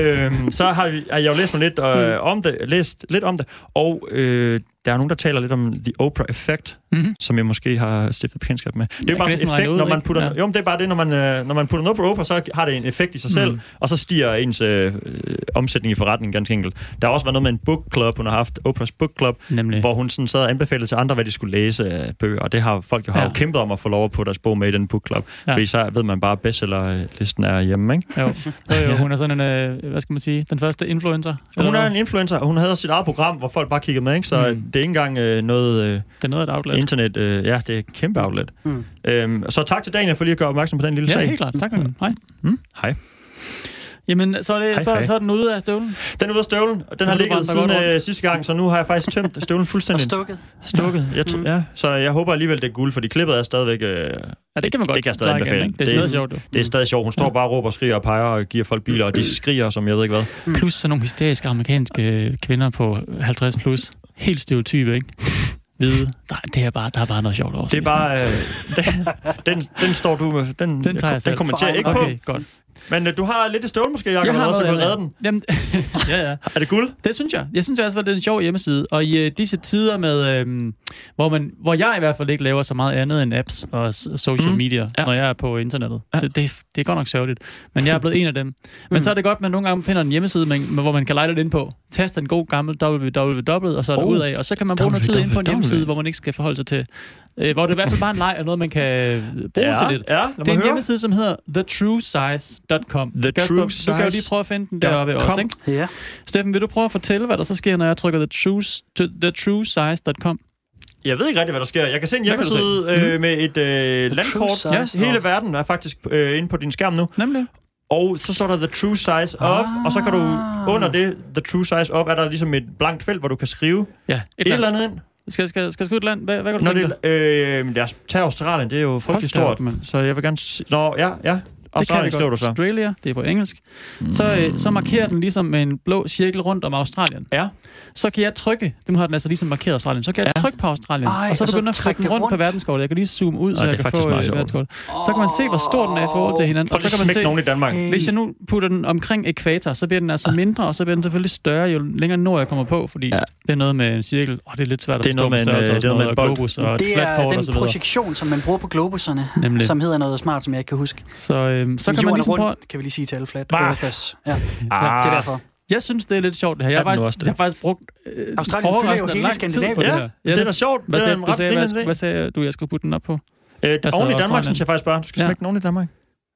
øhm, så har, vi, har jeg jo læst mig lidt, øh, om det, læst lidt om det, og øh, der er nogen, der taler lidt om The Oprah Effect, Mhm. som jeg måske har stiftet bekendtskab med. Det er jo bare en effekt, ud, når man putter... Ja. Jo, men det er bare det, når man, øh, når man putter noget på Oprah, så har det en effekt i sig selv, Mm. og så stiger ens øh, øh, omsætning i forretningen ganske enkelt. Der har også været noget med en book club, hun har haft, Oprah's Book Club, Nemlig. hvor hun sådan sad og anbefalede til andre, hvad de skulle læse af bøger, og det har folk jo, har Ja. jo kæmpet om at få lov at putte deres bog med i den book club, Ja. fordi så ved man bare, at bestsellerlisten er hjemme, ikke? Jo. Jo, jo, hun er sådan en, øh, hvad skal man sige, den første influencer. Hun er en influencer, og hun havde sit eget program, hvor folk bare kiggede med, ikke? så Mm. Mm. det er ikke engang øh, noget øh, Det er noget af et outlet. internet. Øh, ja, det er et kæmpe outlet. Mm. Øhm, så tak til Daniel for lige at gøre opmærksom på den lille Ja, sag. helt klart. Tak, Mikkel. Hej. Mm? Hej. Jamen, så er, det, Hej, så, hej. så er den ude af støvlen. Den er ude af støvlen, og den har ligget så siden øh, sidste gang, så nu har jeg faktisk tømt støvlen Og fuldstændig stukket. stukket. Jeg Mm. ja, så jeg håber alligevel, det er guld, fordi klippet er stadigvæk... Øh, Ja, det kan man godt det kan jeg stadig igen, anbefale. ikke? Det er stadig sjovt, jo. det er stadig sjovt. Hun står bare og råber og skriger og peger og giver folk biler, og de skriger, som jeg ved ikke hvad. Mm. Plus sådan nogle hysteriske amerikanske kvinder på 50 plus. Helt stereotype, ikke? Hvide. Nej, det er bare, der er bare noget sjovt over. Det er bare... Øh, den, den, den står du med... Den, Den tager jeg den selv. kommenterer jeg ikke på. Okay, godt. Men øh, du har lidt i støvlen måske, Jacob, Jeg har også kunne redde den. Jamen, ja, ja. Er det guld? Det synes jeg. Jeg synes også, at det er en sjov hjemmeside. Og i øh, disse tider, med, øh, hvor, man, hvor jeg i hvert fald ikke laver så meget andet end apps og social Mm. media, Ja. når jeg er på internettet. Ja. Det, det, det er godt nok sørgeligt. Men jeg er blevet en af dem. Men så er det godt, at man nogle gange finder en hjemmeside, man, hvor man kan lege lidt ind på. Taster en god gammel www, og så er det Oh. ud af. Og så kan man bruge noget tid ind på en hjemmeside, hvor man ikke skal forholde sig til. Øh, hvor det i hvert fald bare er en leg og noget, man kan bruge ja, til lidt. Ja, Det er en høre. hjemmeside, som hedder thetruesize.com. The Kasper, True Du kan jo lige Size prøve at finde den deroppe også, ikke? Ja. Steffen, vil du prøve at fortælle, hvad der så sker, når jeg trykker thetruesize.com? Jeg ved ikke rigtig, hvad der sker. Jeg kan se en hjemmeside øh, med et øh, landkort. Ja, size hele verden er faktisk øh, inde på din skærm nu. Nemlig. Og så står der The True Size Of, og så kan du under det, The True Size Of, er der ligesom et blankt felt, hvor du kan skrive Ja, et, et, eller andet ind. Skal, skal, skal jeg et land? Hvad, hvad kan du Når tænke det, dig? øh, lad os tage Australien, det er jo frygtelig Hold da op, stort. mand. Så jeg vil gerne... Nå, ja, ja. Australien vi skriver du godt. så. Australia, det er på engelsk. Så, øh, så markerer den ligesom med en blå cirkel rundt om Australien. Ja. Så kan jeg trykke, nu har den altså ligesom markeret Australien, så kan jeg Ja. trykke på Australien, Ej, og så og så begynder at trække trykke den det rundt, på rundt. verdenskortet. Jeg kan lige zoome ud, så Ej, jeg det kan få øh, verdenskortet. Så kan man se, hvor stor den er i forhold til hinanden. Prøv Og så kan at man smække se, nogen i Danmark. Hey. Hvis jeg nu putter den omkring ekvator, så bliver den altså mindre, og så bliver den selvfølgelig større, jo længere nord jeg kommer på, fordi ja. Det er noget med en cirkel. Åh, det er lidt svært at Det er forstå noget med en, størrelse øh, og det er noget med og globus og et Det er og den så projektion, som man bruger på globusserne, Nemlig. som hedder noget smart, som jeg ikke kan huske. Så, øhm, så kan man er ligesom rundt, prøve... kan vi lige sige til alle flat. Bah. Earthers. Ja, Ah, det er derfor. Jeg synes, det er lidt sjovt, det her. Jeg Er den faktisk, også det? jeg har faktisk brugt øh, Australien fylder jo overraskende hele lang tid på Skandinavien. det Ja, her. det er da sjovt. Hvad det er sagde, en du ret sagde, hvad, hvad sagde du, jeg skulle putte den op på? Øh, Altså, oven i Danmark, synes jeg faktisk bare, du skal Ja. smække nogen i Danmark.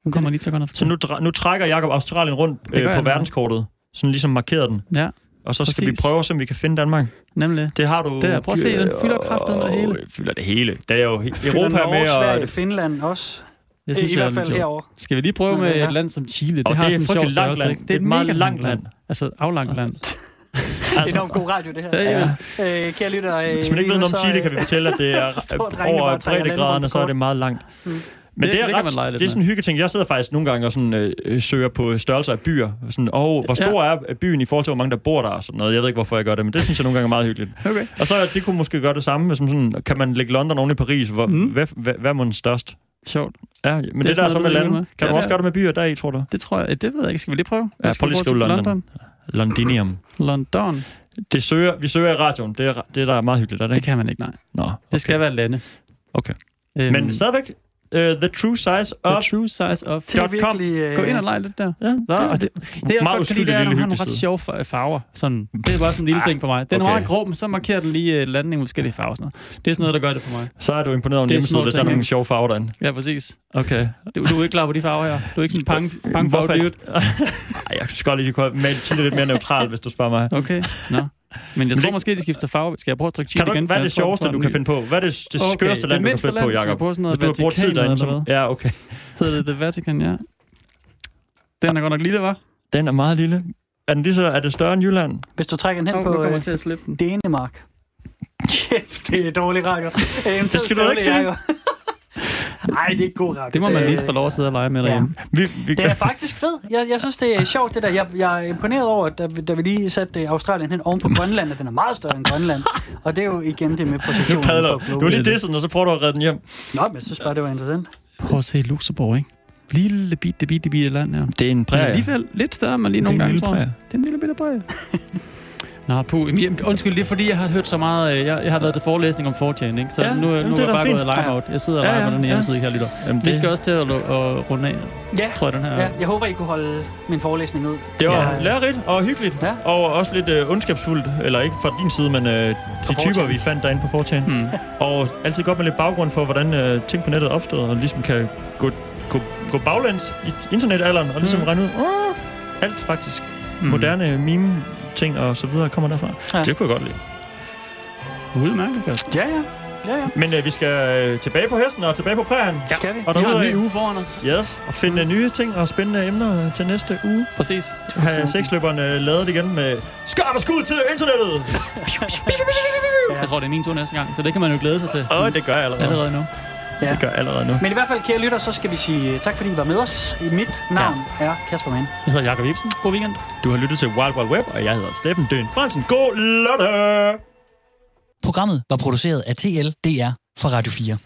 Nu kommer lige til at gå ned for Så nu, nu trækker Jakob Australien rundt øh, på verdenskortet. Sådan ligesom markeret den. Ja, Og så skal Præcis. vi prøve, om vi kan finde Danmark. nemlig. Det har du... Der, prøv at se, den fylder kraftet med det hele. Fylder det hele. Det er jo Europa Norge, med, Sverige, og Finland også. Jeg I, synes, I jeg er hvert fald herovre. Skal vi lige prøve med Ja. et land som Chile? Det Og har det er sådan en sjov frygtelig langt størrelse, land. Det er et meget langt land. Altså, aflangt land. Altså, Enormt god radio, det her. Ja, ja. Øh, kære lytter, øh, Hvis man ikke lige ved noget om Chile, øh, kan vi fortælle, at det er over og trækker breddegraderne, landet så er det meget langt. Mm. Men Det- det, er, det ret, det er sådan en hyggeting. Jeg sidder faktisk nogle gange og sådan, øh, øh, søger på størrelser af byer. Sådan, oh, hvor Ja. stor er byen i forhold til, hvor mange der bor der? Og sådan noget. Jeg ved ikke, hvorfor jeg gør det, men det synes jeg nogle gange er meget hyggeligt. Okay. Og så det kunne måske gøre det samme, hvis man sådan, kan man lægge London oven i Paris? Hvor, Mm. mm. hvad, hvad, hvad er man størst? Sjovt. Ja, men det, det der noget, så med lande. med. Kan Ja, du det også er- gøre det med byer der i, tror du? Det tror jeg, det ved jeg ikke. Skal vi lige prøve? Ja, prøv lige at skrive til London. Londinium. London. Det søger, vi søger i radioen. Det er, det er der er meget hyggeligt, er det Det ikke? kan man ikke, nej. Nå, okay. Det skal være lande. Okay. Øhm, Men stadigvæk, uh, the true size The of... true size of... Til virkelig... Øh, Gå ind og lege lidt der. Ja, Nå, og det, det er også godt, fordi det er, har nogle ret sjove fa- farver. Sådan, det er bare sådan en lille ting for mig. Den er okay. meget grå, men så markerer den lige uh, landing med forskellige farver. Sådan noget. Det er sådan noget, der gør det for mig. Så er du imponeret om Det er hjemmesiden, små hvis der er nogle sjove farver derinde. Ja, præcis. Okay. Du, du er ikke klar på de farver her. Du er ikke sådan pang, pang for Hvorfor? dude. Ej, jeg synes godt lige, kunne have lidt mere neutralt, hvis du spørger mig. Okay, nå. Men jeg Men tror det- måske, de skifter farve. Skal jeg prøve at trykke Kan cheat du, igen? hvad er det sjoveste, du kan finde på? Hvad er det, det Okay, skørste det land, du kan land, på, Jacob? bruge sådan noget Hvis du har brugt tid derinde. eller Så... Ja, okay. Så er det The Vatican, ja. Den er godt nok lille, var. Den er meget lille. Er, den lige så, er det større end Jylland? Hvis du trækker den hen Nu på kommer øh, til at slippe den. Danemark. Kæft, det er dårlig radio. Øhm, Det skal du ikke sige. Nej, det er ikke god radio. Det må man lige få lov at sidde og lege med Ja. derhjemme. Vi, vi, Det er faktisk fed. Jeg, jeg synes, det er sjovt, det der. Jeg, jeg er imponeret over, at da, vi- da vi lige satte øh, Australien hen oven på Grønland, at den er meget større end Grønland. Og det er jo igen det med padler på du. Global. Du er lige disset, og så prøver du at redde den hjem. Nå, men jeg synes bare, det var interessant. Prøv at se Luxembourg, ikke? Lille bitte, bitte, bitte land, ja. Det er en Men prærie. alligevel lidt større, men lige nogle gange, lille tror jeg. Det er en lille bitte prærie. Nå, puh. Jamen, Undskyld, det er fordi, jeg har hørt så meget... øh, Jeg, jeg har været til forelæsning om 4chan, ikke? Så Ja, nu, jamen, nu det er jeg bare fint. gået live mode. Jeg sidder og Ja, leger ja, på den her ja. hjemmeside, kære lytter. Jamen, Vi det, skal også til at, at runde af, Ja, tror jeg, den her... ja, jeg håber, I kunne holde min forelæsning ud. det var Ja. lærerigt og hyggeligt. Ja. Og også lidt øh, ondskabsfuldt. Eller ikke fra din side, men øh, de typer, 4chan. vi fandt derinde på 4chan. Hmm. Og altid godt med lidt baggrund for, hvordan øh, ting på nettet opstod, og ligesom kan gå, gå, gå baglæns i internetalderen, og ligesom Mm. regne ud, åh, alt faktisk. Mm. Moderne meme-ting og så videre kommer derfra. Ja. Det kunne jeg godt lide. Udmærket, Kasper. Ja, ja. Ja, ja. Men øh, vi skal øh, tilbage på hesten og tilbage på prærien. Ja. Skal vi? Og Vi har en ny uge foran os. Yes, og finde mm. nye ting og spændende emner til næste uge. Præcis. Have sexløberne lavet igen med skarp og skud til internettet. Jeg tror, det er min tur næste gang, så det kan man jo glæde sig til. Åh, det gør jeg allerede. Allerede nu. Ja. Det gør allerede nu. Men i hvert fald, kære lytter, så skal vi sige øh, tak, fordi I var med os. Mit navn ja. er Kasper Mann. Jeg hedder Jakob Ibsen. God weekend. Du har lyttet til Wild Wild Web, og jeg hedder Steffen Døn Fransen. God lørdag! Programmet var produceret af TLDR for Radio 4.